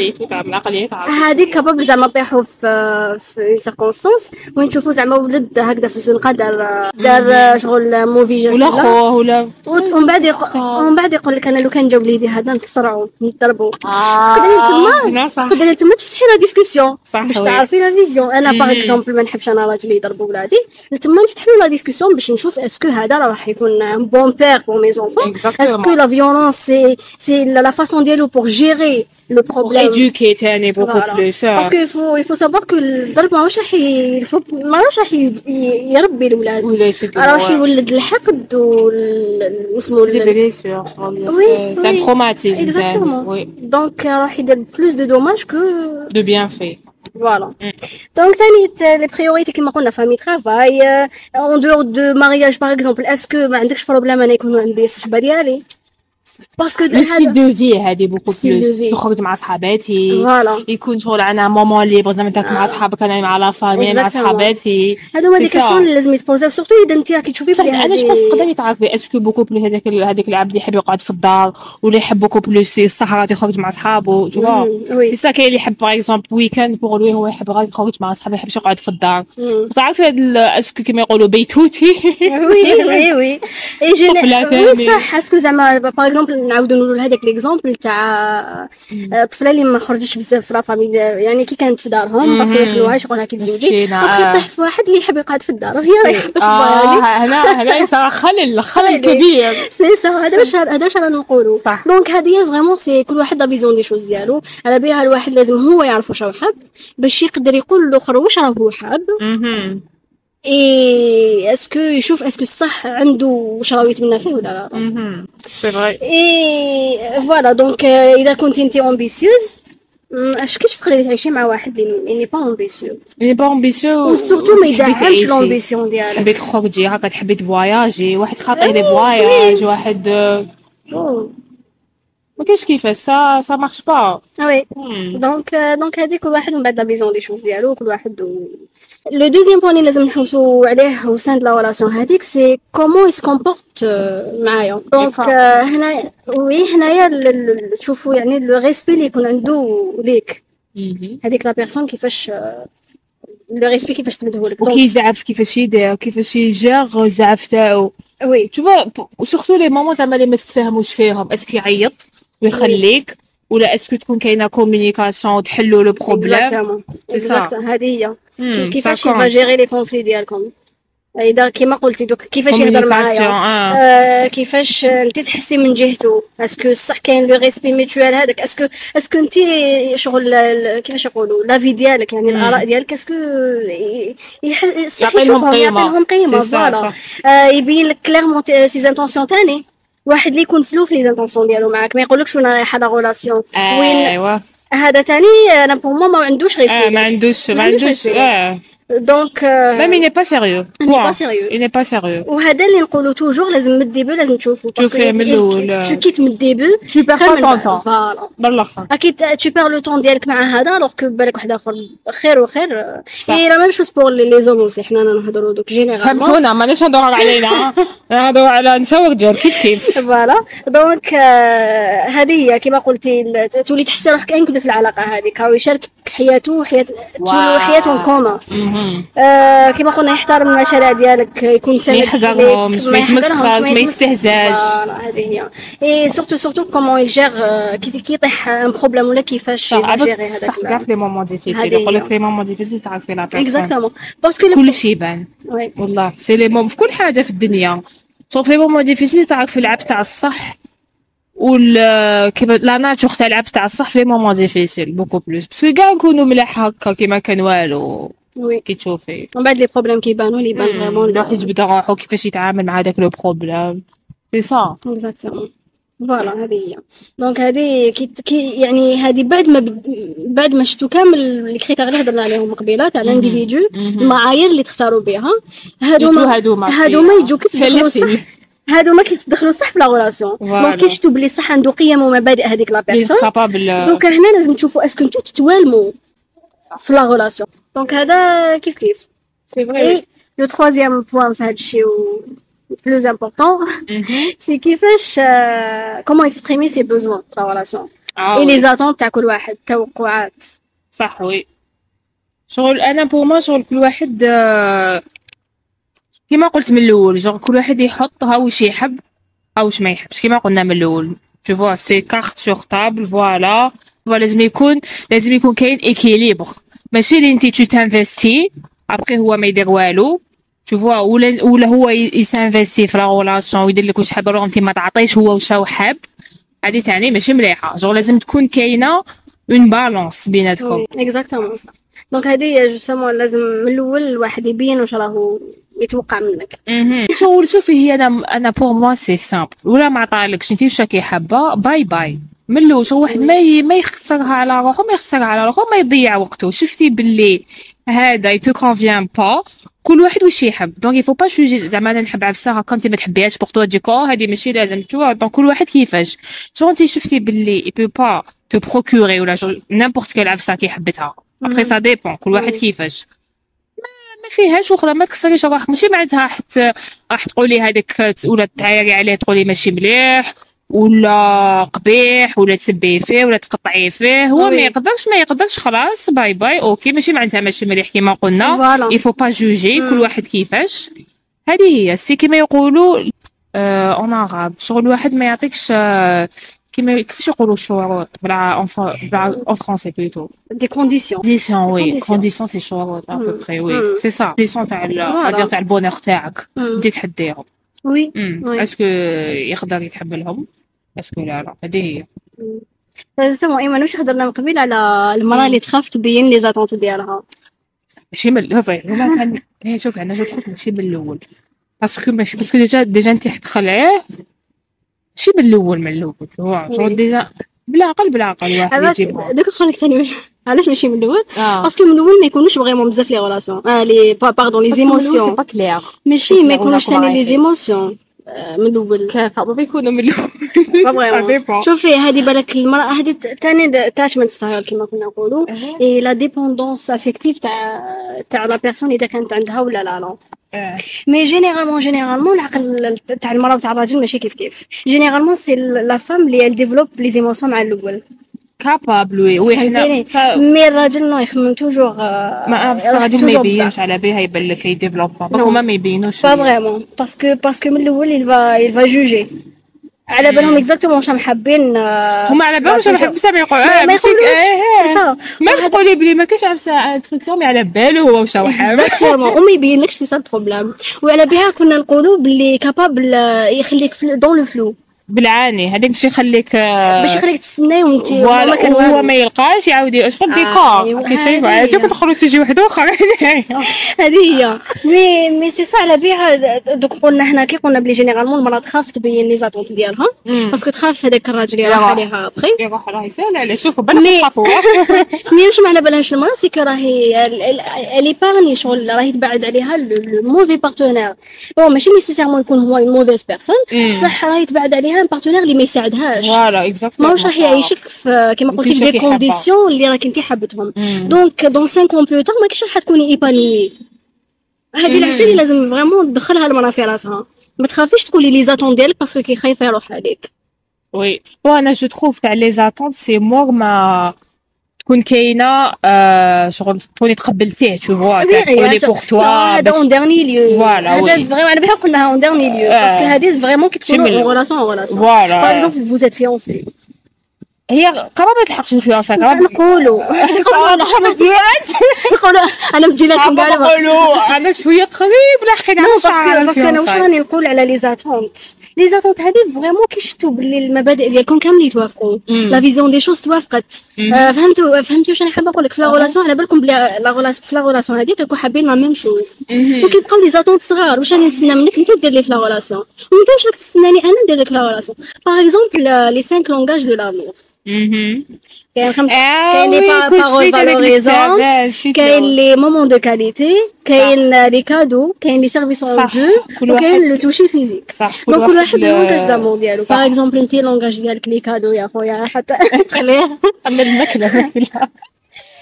هذيك capable زعما نطيحوا في في circonstances وين زعما ولد هكذا في الزنقه دار دار شغل mauvais geste ولا خوه ولا ومن بعد ومن بعد يقول لك أنا لو كان جا وليدي هذا نصرعو نضربو. تقدري هنا تما تما تفتحي la discussion باش. تعرفي la vision أنا par exemple ما نحبش أنا راجلي يضرب ولادي. تما نفتح له la discussion باش نشوف est-ce que هذا راح يكون bon père pour mes enfants Exactement. est-ce que la violence c'est c'est la façon ديالو pour gérer le problème éduquer تاني beaucoup plus parce que il faut il faut savoir que الضرب ماهوش راح ي- il faut- ماهوش راح ي- ي- يربي الولاد ولا يسد راح يولد الحقد وال واسمو des blessures Oui, c'est un oui. traumatisme Exactement. oui Donc, راح يدير plus de dommages que de bienfaits Voilà. Donc, ثاني les priorités كما قلنا famille travail euh, en dehors de mariage par exemple est-ce que ما عندكش problème أنا يكون عندي الصحبه ديالي parce que le style de vie هادي beaucoup plus. تخرج مع صحاباتي يكون شغل أنا moment libre زعما انت مع صحابك أنا مع la famille مع. صحاباتي هادو هما C'est des ça. questions اللي لازم يتبوزاو surtout اذا انت راكي تشوفي بلي أنا pense تقدري تعرفي est-ce que beaucoup plus هذاك هذاك العبد اللي يحب يقعد في الدار ولا يحب beaucoup plus الصحراء يخرج مع صحابه tout. C'est ça كاين اللي يحب par exemple week-end pour lui هو يحب غير يخرج مع صحابه يحبش يقعد في الدار. تعرفي هاد est-ce que كيما يقولوا بيتوتي oui oui oui اي. صح est-ce que زعما par exemple نعاودو نقولوا هذاك l'exemple تاع الطفله اللي ما خرجتش بزاف في la famille يعني كي كانت في دارهم parce que ما يخلوهاش يقولها كي تزوجي آه. طيح في واحد اللي يحب يقعد في الدار وهي رايحه تفواياجي هنا هنا يصير خلل خلل. كبير سي سا هذا باش هذا باش رانا نقولوا صح. donc هذه vraiment c'est كل واحد la vision des choses ديالو على بها الواحد لازم هو يعرف واش راه حاب باش يقدر يقول للآخر واش راه هو حاب. اي est-ce que يشوف est-ce que الصح عنده واش راه يتمنى فيه ولا لا. c'est vrai et voilà donc إذا كنت أنت ambitieuse أش كيفاش تقدري تعيشي مع واحد اللي n'est pas ambitieux اللي pas ambitieux و surtout ما يدعمش l'ambition ديالك تحبي تخرجي هكا تحبي تفواياجي واحد خاطر les voyages واحد ما كاينش كيفاش ça ça marche pas oui donc donc هذه كل واحد من بعد la vision des choses ديالو كل واحد و... le deuxième point اللي لازم نحوسو عليه au sein la relation هذيك c'est comment il se comporte معايا donc يفهم. هنا oui هنايا ال- ال- تشوفوا يعني le respect اللي يكون عنده ليك هذيك la personne كيفاش le respect كيفاش تمدهولك donc وكيزعف كيفاش يدير كيفاش يجير الزعف تاعو oui tu vois و surtout les moments زعما اللي ما تتفاهموش فيهم est-ce que يعيط ويخليك ولا est-ce que تكون كاينة communication وتحلوا le problème exactement C'est ça. اكزاكت هذه هي Hmm, كي- كيفاش compte. جيري les conflits ديالكم اذا كيما قلتي دوك كيفاش يهضر معايا آه. آه، كيفاش انت تحسي من جهته est-ce que صح كاين le respect mutuel هذاك est-ce que est-ce que انت شغل كيفاش يقولوا l'avis ديالك يعني الاراء ديالك est-ce que صح يشوفهم قيمة. يعطيلهم قيمه voilà صح. آه، يبين لك clairement ses intentions تاني واحد اللي يكون flou في les intentions ديالو معاك ما يقولكش وأنا رايحه la relation وين ايوا هذا تاني أنا ما عندوش آه، respect ما عندوش ما عندوش. آه donc sérieux Il n'est Point. pas sérieux. il n'est pas sérieux وهذا اللي نقولوا toujours لازم من ال début لازم تشوفوا تشوفيه من الأول. شو كيت من ال début pas من ton بعد. temps voilà بالاخر أكيد tu perds le temps ديالك مع هذا alors que بالك واحد اخر خير وخير. et la même chose pour les hommes aussi حنا نهضروا دوك généralement فهمتونا ماناش نهضروا علينا نهضروا على نساء ورجال كيف كيف voilà donc هذه هي كما قلتي تولي تحسي روحك inclus في العلاقه هذيك هاو يشاركك حياته وحياة واو. حياتهم كوما مهم. آه كما قلنا يحترم المشاريع ديالك يكون سند ما ما يحقرهمش، يتمسخرش، ما. يستهزاش. هذه هي. et surtout surtout comment يجير كي كي يطيح un problème ولا كيفاش يجيري هذاك صح كاع في لي مومون ديفيسيل يقول لك. les moments difficiles تعرفي la personne exactement parce que كل شيء يبان والله c'est le même في كل حاجة في الدنيا شوف les moments difficiles تعرف في العبد تاع الصح وال كيما la nature تاع العبد تاع الصح في les moments difficiles beaucoup plus parce que كاع نكونوا ملاح هكا كيما كان والو oui كي تشوفي ومن بعد les problèmes كيبانوا اللي يبان vraiment الواحد يجبد روحو كيفاش يتعامل مع هذاك le problème c'est ça exactement voilà هذه هي donc هذه كي يعني هذه بعد ما. بعد ما شفتوا كامل les critères اللي هضرنا عليهم قبيله تاع ال individu المعايير اللي تختاروا بها هادوما هادوما هادوما يجوا كيتدخلوا فلفل. صح هادوما كيتدخلوا صح في la relation. donc كيشتوا بلي صح عنده قيم ومبادئ هذيك la personne donc هنا لازم تشوفوا est-ce que نتو تتوالموا في la relation donc هذا كيف كيف c'est et le troisième point في هذا الشيء و plus important c'est كيفاش comment exprimer ses besoins في la relation et les attentes تاع كل واحد التوقعات صح oui شغل أنا pour ما شغل كل واحد آه، كيما قلت من الأول شغل كل واحد يحط ها واش يحب ها واش ما يحبش. كيما قلنا من الأول. Tu vois ses cartes sur table voilà voilà لازم يكون لازم يكون كاين équilibre ماشي اللي انت tu t'investis après هو ما يدير والو. tu vois ولا ولا هو يسانفيستي في la relation ويدير لك واش حاب alors انت ما تعطيش هو واش هو حاب. هذه تعني ماشي مليحة. جوغ لازم تكون كاينة une balance بيناتكم. exactement صح donc هذه justement لازم من الأول الواحد يبين واش راهو يتوقع منك. شغل شوفي هي أنا أنا pour moi c'est simple ولا ما عطالكش. انت واش راكي حابة؟ bye bye من الأول شغل واحد ما ي... ما يخسرها على روحو ما يخسرها على روحو ما يضيع وقته. شفتي باللي هذا il te convient pas كل واحد واش يحب. donc il faut pas juger زعما أنا نحب عفسة هكا أنت ما تحبيهاش بوغ تو ديكو هذه ماشي لازم تو donc كل واحد كيفاش. شغل أنت شفتي باللي il peut pas te procurer ولا n'importe quelle عفسة كي حبتها après ça dépend كل واحد كيفاش. ما فيهاش أخرى ما تكسريش روحك ماشي معناتها حت راح تقولي هذاك ولا تعايري عليه تقولي ماشي مليح. ولا قبيح ولا تسبيه فيه ولا تقطعيه فيه. هو ما. يقدرش ما يقدرش خلاص. bye bye. OK. ماشي معناتها ماشي مليح كيما قلنا. يفو با جوجي. كل واحد كيفاش. هذه هي. c'est كيما يقولوا en arabe شغل واحد ما يعطيكش آه، كيما كيفاش يقولوا الشروط بلا en بلا en français plutôt des conditions conditions oui. conditions c'est شروط à peu près oui. c'est ça conditions تاع. ال تاع ال bonheur تاعك. انت تحديهم oui. est-ce que يقدر يتحملهم est-ce que لا لا هذه هي justement ايمن واش هضرنا من قبل على المرأة اللي تخاف تبين les attentes ديالها؟ ماشي من شوفي هما كان هي شوفي أنا je trouve ماشي من الأول. parce que ماشي parce que déjà déjà أنت تخلعيه ماشي من الأول من الأول. oui. شغل déjà بالعقل بالعقل واحد يجيبها. دوك لك ثاني علاش ماشي من الأول؟ آه. parce que من الأول ما يكونوش vraiment بزاف les relations. آه les pardon les émotions ماشي ما يكونوش ثاني les émotions من الأول كيف من الأول. شوفي هذه بالك المرأة هذه ثاني attachment style كما كنا نقولوا. et la dépendance affective تاع تاع la personne إذا كانت عندها ولا لا لا mais généralement généralement العقل تاع المرأة وتاع الراجل ماشي كيف كيف. généralement c'est la femme اللي développe les émotions مع الأول. capable oui oui فهمتيني حنا mais الراجل non يخمم toujours ما بس الراجل ما يبينش على بها يبان لك ي développe Non. هما ما يبينوش pas vraiment parce que parce que من الأول il va juger. على بالهم exactement راهم حابين آه، هما على بالهم ما حب سامع يقول ما- ماشي يقولوش. سي سا ما تقولي بلي ما كاينش instruction mais على بالو هو واش هو حاب. exactement وما يبينلكش c'est ça ال problème وعلى بها كنا نقولوا باللي capable يخليك dans le flou بالعاني. هذاك باش يخليك آه، باش يخليك تستناي وانت voilà هو ما يلقاش يعاود شغل آه، d'accord أيوة، كي شايف هذه هذوك هي. دخلوا sujet واحد آخر؟ هذه هي. مي مي سي سا على بها دوك قلنا حنا كي قلنا بلي généralement المراه تخاف تبين les attentes ديالها parce que تخاف هذاك الراجل يروح. عليها أبخي. يروح راه يسال على شوفوا بالك مي- تخافوا. مي واش معنى بالهاش المراه c'est que راهي épargner شغل راهي تبعد عليها le mauvais partenaire bon ماشي nécessairement يكون هو une mauvaise personne. بصح راهي تبعد عليها partenaire اللي ما يساعدهاش voilà exactement ماهوش راح يعيشك في كيما قلت لك des. conditions اللي راك انت حبتهم مم. donc dans 5 ans plus tard ماكش راح تكوني épanouie هذه العسل اللي لازم vraiment تدخلها المراه في راسها ما تخافيش تقولي les attentes ديالك parce que كي خايفه يروح عليك oui وأنا je trouve تاع les attentes c'est مور ما تكون كاينة آه شغل تكوني تقبلتيه toutefois تقولي pour toi هذا en dernier lieu voilà هذا vraiment أنا بحال قلناها en dernier lieu. parce que هذه vraiment كي تكونوا شغل. une relation une relation voilà. par exemple vous êtes fiancés هي قرابه ما تلحقش ال fiançailles قرابه نقولوا. نقولوا. نقولوا. أنا لكم كاع نقولوا أنا شوية قريب لاحقين على parce que أنا واش راني نقول على les attentes les attentes هذه vraiment كي شفتوا باللي المبادئ ديالكم كاملين يتوافقوا la vision des choses توافقت آه، فهمتوا فهمتوا واش أنا حابه نقول لك في la relation على بالكم بلي la relation في la relation هذيك كنكون حابين la même chose وكيبقاو les attentes صغار واش راني نستنى منك انت دير لي في la relation وانت واش راك تستناني أنا ندير لك la relation par exemple les 5 langages de l'amour كاين خمسه آه كاين les oui، كنت paroles شفت هذاك valorisantes الكتاب، شفت كاين le. les moments de qualité كاين les cadeaux كاين les services اون صح. جو كل وكاين واحد- le toucher physique صح donc كل واحد ل- langage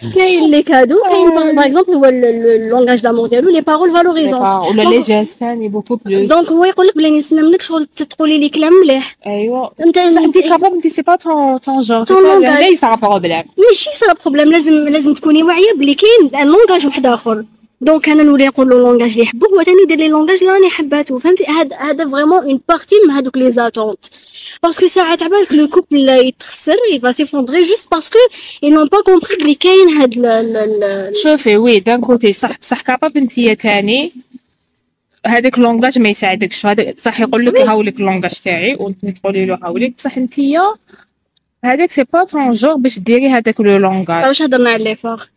langage كاين les cadeaux كاين par exemple هو ال langage d'amour ديالو les paroles valorisantes ولا لي جاز ثاني beaucoup plus donc هو يقول لك بلي نستنى منك شغل تقولي لي كلام مليح ايوا انت انت capable انت c'est pas ton ton genre. ليس problème ماشي ça problème لازم لازم تكوني واعيه بلي كاين langage واحد اخر donc أنا نولي نقول له langage اللي يحبوه هو ثاني يدير لي langage اللي راني حباته فهمتي هذا هذا vraiment une partie من هذوك les attentes parce que ساعات عبالك le couple يتخسر يبقى s'effondrer juste parce que ils n'ont pas compris بلي كاين هاد ال- ال- ال- شوفي oui d'un côté صح بصح capable انت تاني هذاك ال langage ما يساعدكش هذاك صح يقول لك هاولك ال langage تاعي وانت تقولي له هاولك. بصح انت هذاك c'est pas ton genre باش ديري هذاك le langage. واش هضرنا على les efforts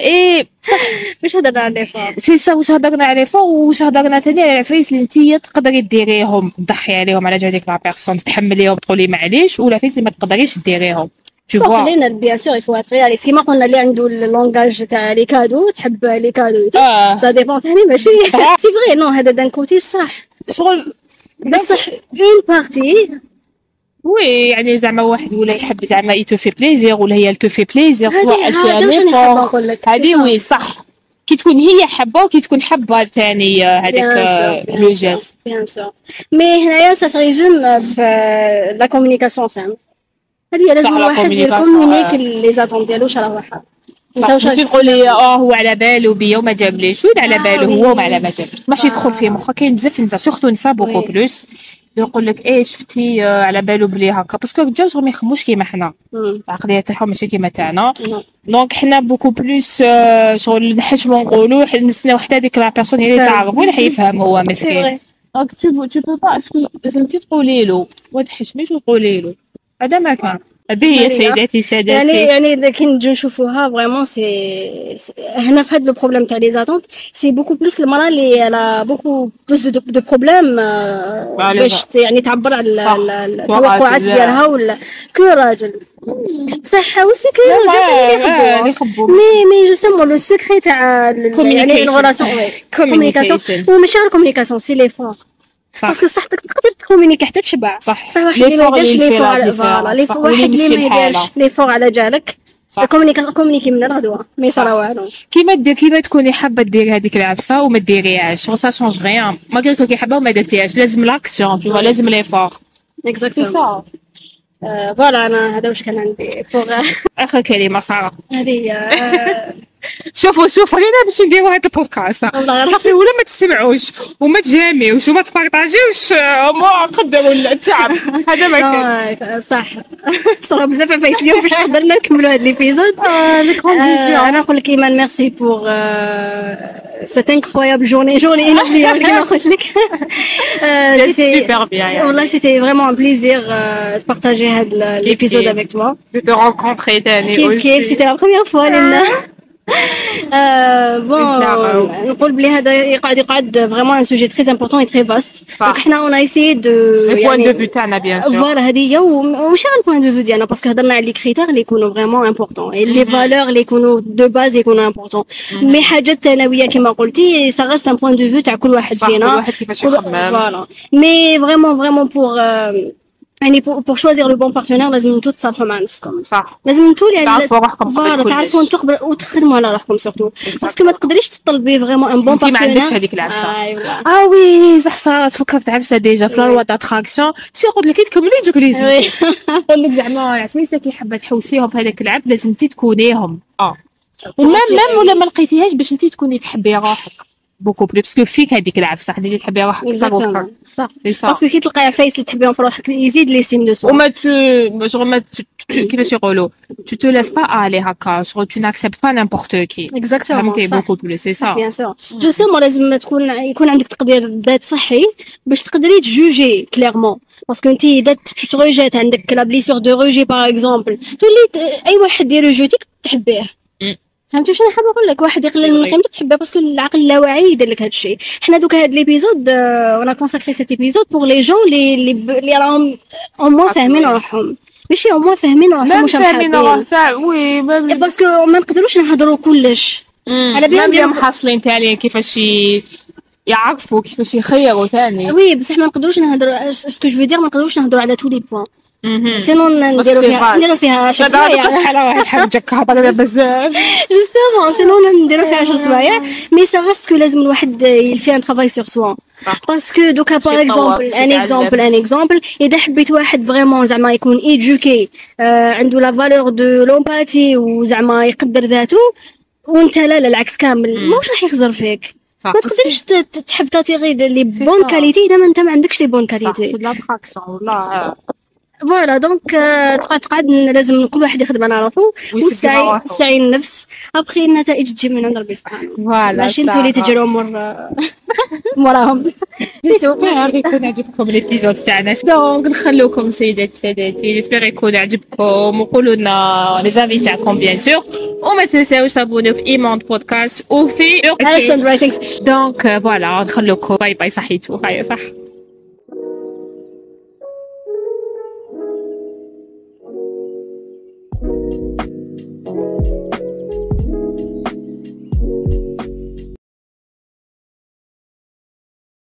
اي بصح واش هضرنا على les efforts c'est ça واش هضرنا عليه فوق واش هضرنا تاني على العفايس اللي انتيا تقدري ديريهم تضحي عليهم على جال ديك la personne تحمليهم تقولي معليش ولا عفايس اللي ما تقدريش ديريهم. toutefois خلينا bien sûr il faut être réaliste كيما قلنا اللي عنده ال langage تاع les cadeaux تحب les cadeaux ça dépend ثاني ماشي c'est vrai non هذا d'un côté صح شغل بصح une partie oui يعني زعما واحد ولا يحب زعما ي te fait plaisir ولا هي te fait plaisir هذه-. oui صح. كي تكون هي حابة وكي تكون حابة ثاني هذاك le geste bien sûr mais هنايا ça se résume في la communication سام هذه لازم communication، ي communique آه. les attentes ديالو واش راه واحد ماشي راك تقولي آه هو على باله بيا وما جابليش. وين على آه، باله؟ oui. هو وما على ما جابليش. ماشي يدخل في مخك كاين بزاف نساء surtout نساء beaucoup. plus يقول لك إيه شفتي آه، على باله بلي هكا. parce que الرجال ما يخموش كيما حنا. العقلية تاعهم ماشي كيما تاعنا. donc حنا beaucoup plus شغل نحشمو نقولو نستناو حتى ديك la personne اللي فاهم. تعرف وين حيفهم هو مسكين donc tout tout parce que لازم تقولي له ما تحشميش وتقولي له هذا ما كان هذه هي. سيداتي يعني ساداتي يعني إذا كي نجيو نشوفوها vraiment c'est هنا في هذا le problème تاع les attentes c'est beaucoup plus المراه اللي a beaucoup plus de de problèmes باش يعني تعبر على ال- صح. ال- ال- توقعات التوقعات ديالها. ولا que راجل بصح aussi كاين رجال اللي يخبوا mais mais justement le secret تاع ال- يعني. ال relation communication Communication. وماشي غير communication c'est les efforts صح. parce que صح تقدر ت communiquer حتى تشبع. صح. صح واحد لي اللي ما يديرش les. voilà واللي واحد اللي ما. يديرش les efforts على جالك. صح. communiquer communiquer من الغدوة. ما يصرا والو. كيما دير كيما تكوني حابة ديري هذيك العفسة وما ديريهاش. ça change rien ما قالك كي حابة وما درتيهاش. لازم l'action tout لازم les efforts c'est exactement ça voilà أنا هذا واش كان عندي pour آخر كلمة سارة. هذه هي. شوفوا شوفوا لينا باش نديروا هذا البودكاست. صافي ولا ما تسمعوش وما تجاميوش وما تبارطاجيوش آه، ما قدروا التعب هذا ما كان. آه، صح. صرا بزاف عفايس اليوم باش قدرنا نكملوا هذا l'épisode أنا نقول لك إيمان merci pour cette incroyable journée. Journée inoubliable كما قلت لك bien, يعني. والله un plaisir euh, de partager هذا avec toi. Je te rencontrer تاني كيف كيف. c'était la première fois لنا bon بالفعل. نقول بلي هذا يقعد يقعد vraiment un sujet très important et très vaste صح. donc حنا on essaie de Le point de vue تاعنا bien sûr. Voilà هذه هي وماشي غير ال point de vue ديالنا parce que هضرنا على les critères اللي يكونوا vraiment importants les valeurs اللي يكونوا de base يكونوا importants mais حاجات ثانويه كما قلتي ça reste un point de vue تاع كل واحد صح، فينا كل واحد كيفاش كل- يخمم. voilà mais vraiment vraiment pour يعني pour choisir le bon partenaire لازم انتو تصالحوا مع نفسكم صح. لازم انتو اللي تعرفوا روحكم voilà قبل تعرفوا انتو قبل وتخدموا على روحكم surtout parce que ما تقدريش تطلبي vraiment un bon partenaire أنتي ما عندكش هذيك العفسة. ايوا آه oui صح صارت فكرت عفسه déjà في loi d'attraction شي قلت لك كي تكملي دوك لي oui نقول لك زعما عفايسه كي حابه تحوسيهم في هذاك العبد لازم انت تكونيهم. آه. و même même ولا ما لقيتيهاش باش انت تكوني تحبي روحك. beaucoup plus parce que فيك هذيك العفسة خديتي تحبي روحك أكثر Exactement. صح. parce que كي تلقاي عفايس اللي تحبيهم في روحك يزيد l'estime de soi وما ت جوغ ما ت- ت- كيفاش يقولوا tu te laisses pas aller هكا جوغ tu n'acceptes pas n'importe qui. Exactement فهمتي؟ beaucoup plus c'est ça bien sûr justement لازم تكون يكون عندك تقدير ذات صحي باش تقدري تجوجي clairement parce que انت إذا تروجيت عندك la blessure de rejet par exemple تولي أي واحد يروجيتيك تحبيه. فهمتي؟ شنو حابه نقول لك؟ واحد يقلل من فري. قيمتك تحبيه باسكو العقل اللاواعي يدير لك هذا الشيء. حنا دوكا هاد l'épisode أنا consacré cet épisode pour les gens ب- اللي راهم au moins فاهمين. روحهم. ماشي au moins فاهمين روحهم واش فاهمين روح حابين ساعة oui باسكو ما نقدروش نهضروا كلش. على بالهم même ديالو- محصلين تاني كيفاش يعرفوا كيفاش يخيروا تاني. oui بصح ما نقدروش نهضروا est-ce que je veux dire ما نقدروش نهضروا على tous les points. Sinon نديرو فيها. نديرو فيها 10 لا بعد سوايع شحال حاجك هضر بزاف justement sinon نديرو فيها 10 سوايع mais ça reste que لازم الواحد يفي un travail sur soi. Parce que دوكا شي par exemple شي un exemple un exemple اذا حبيت واحد vraiment زعما يكون éduqué عنده la valeur de l'empathie وزعما يقدر ذاته وانت لا لا العكس كامل ماهوش راح يخزر فيك ما تقدرش تحب t'attirer les bonnes qualités اذا ما انت ما عندكش les bonnes qualités c'est والله voilà donc آه، تقعد لازم كل واحد يخدم على والسعي روحه. السعي النفس. أبخي النتائج تجي من عند ربي سبحانه voilà ماشي صح. تجروا مور موراهم j'espère يكون عجبكم ال épisode تاعنا. donc نخلوكم سيداتي سادتي j'espère يكون عجبكم. وقولوا لنا les avis تاعكم bien sûr وما تنساوش t'abonniو في ايموند بودكاست وفي donc voilà نخلوكم. Bye bye صحيتو. هيا صح.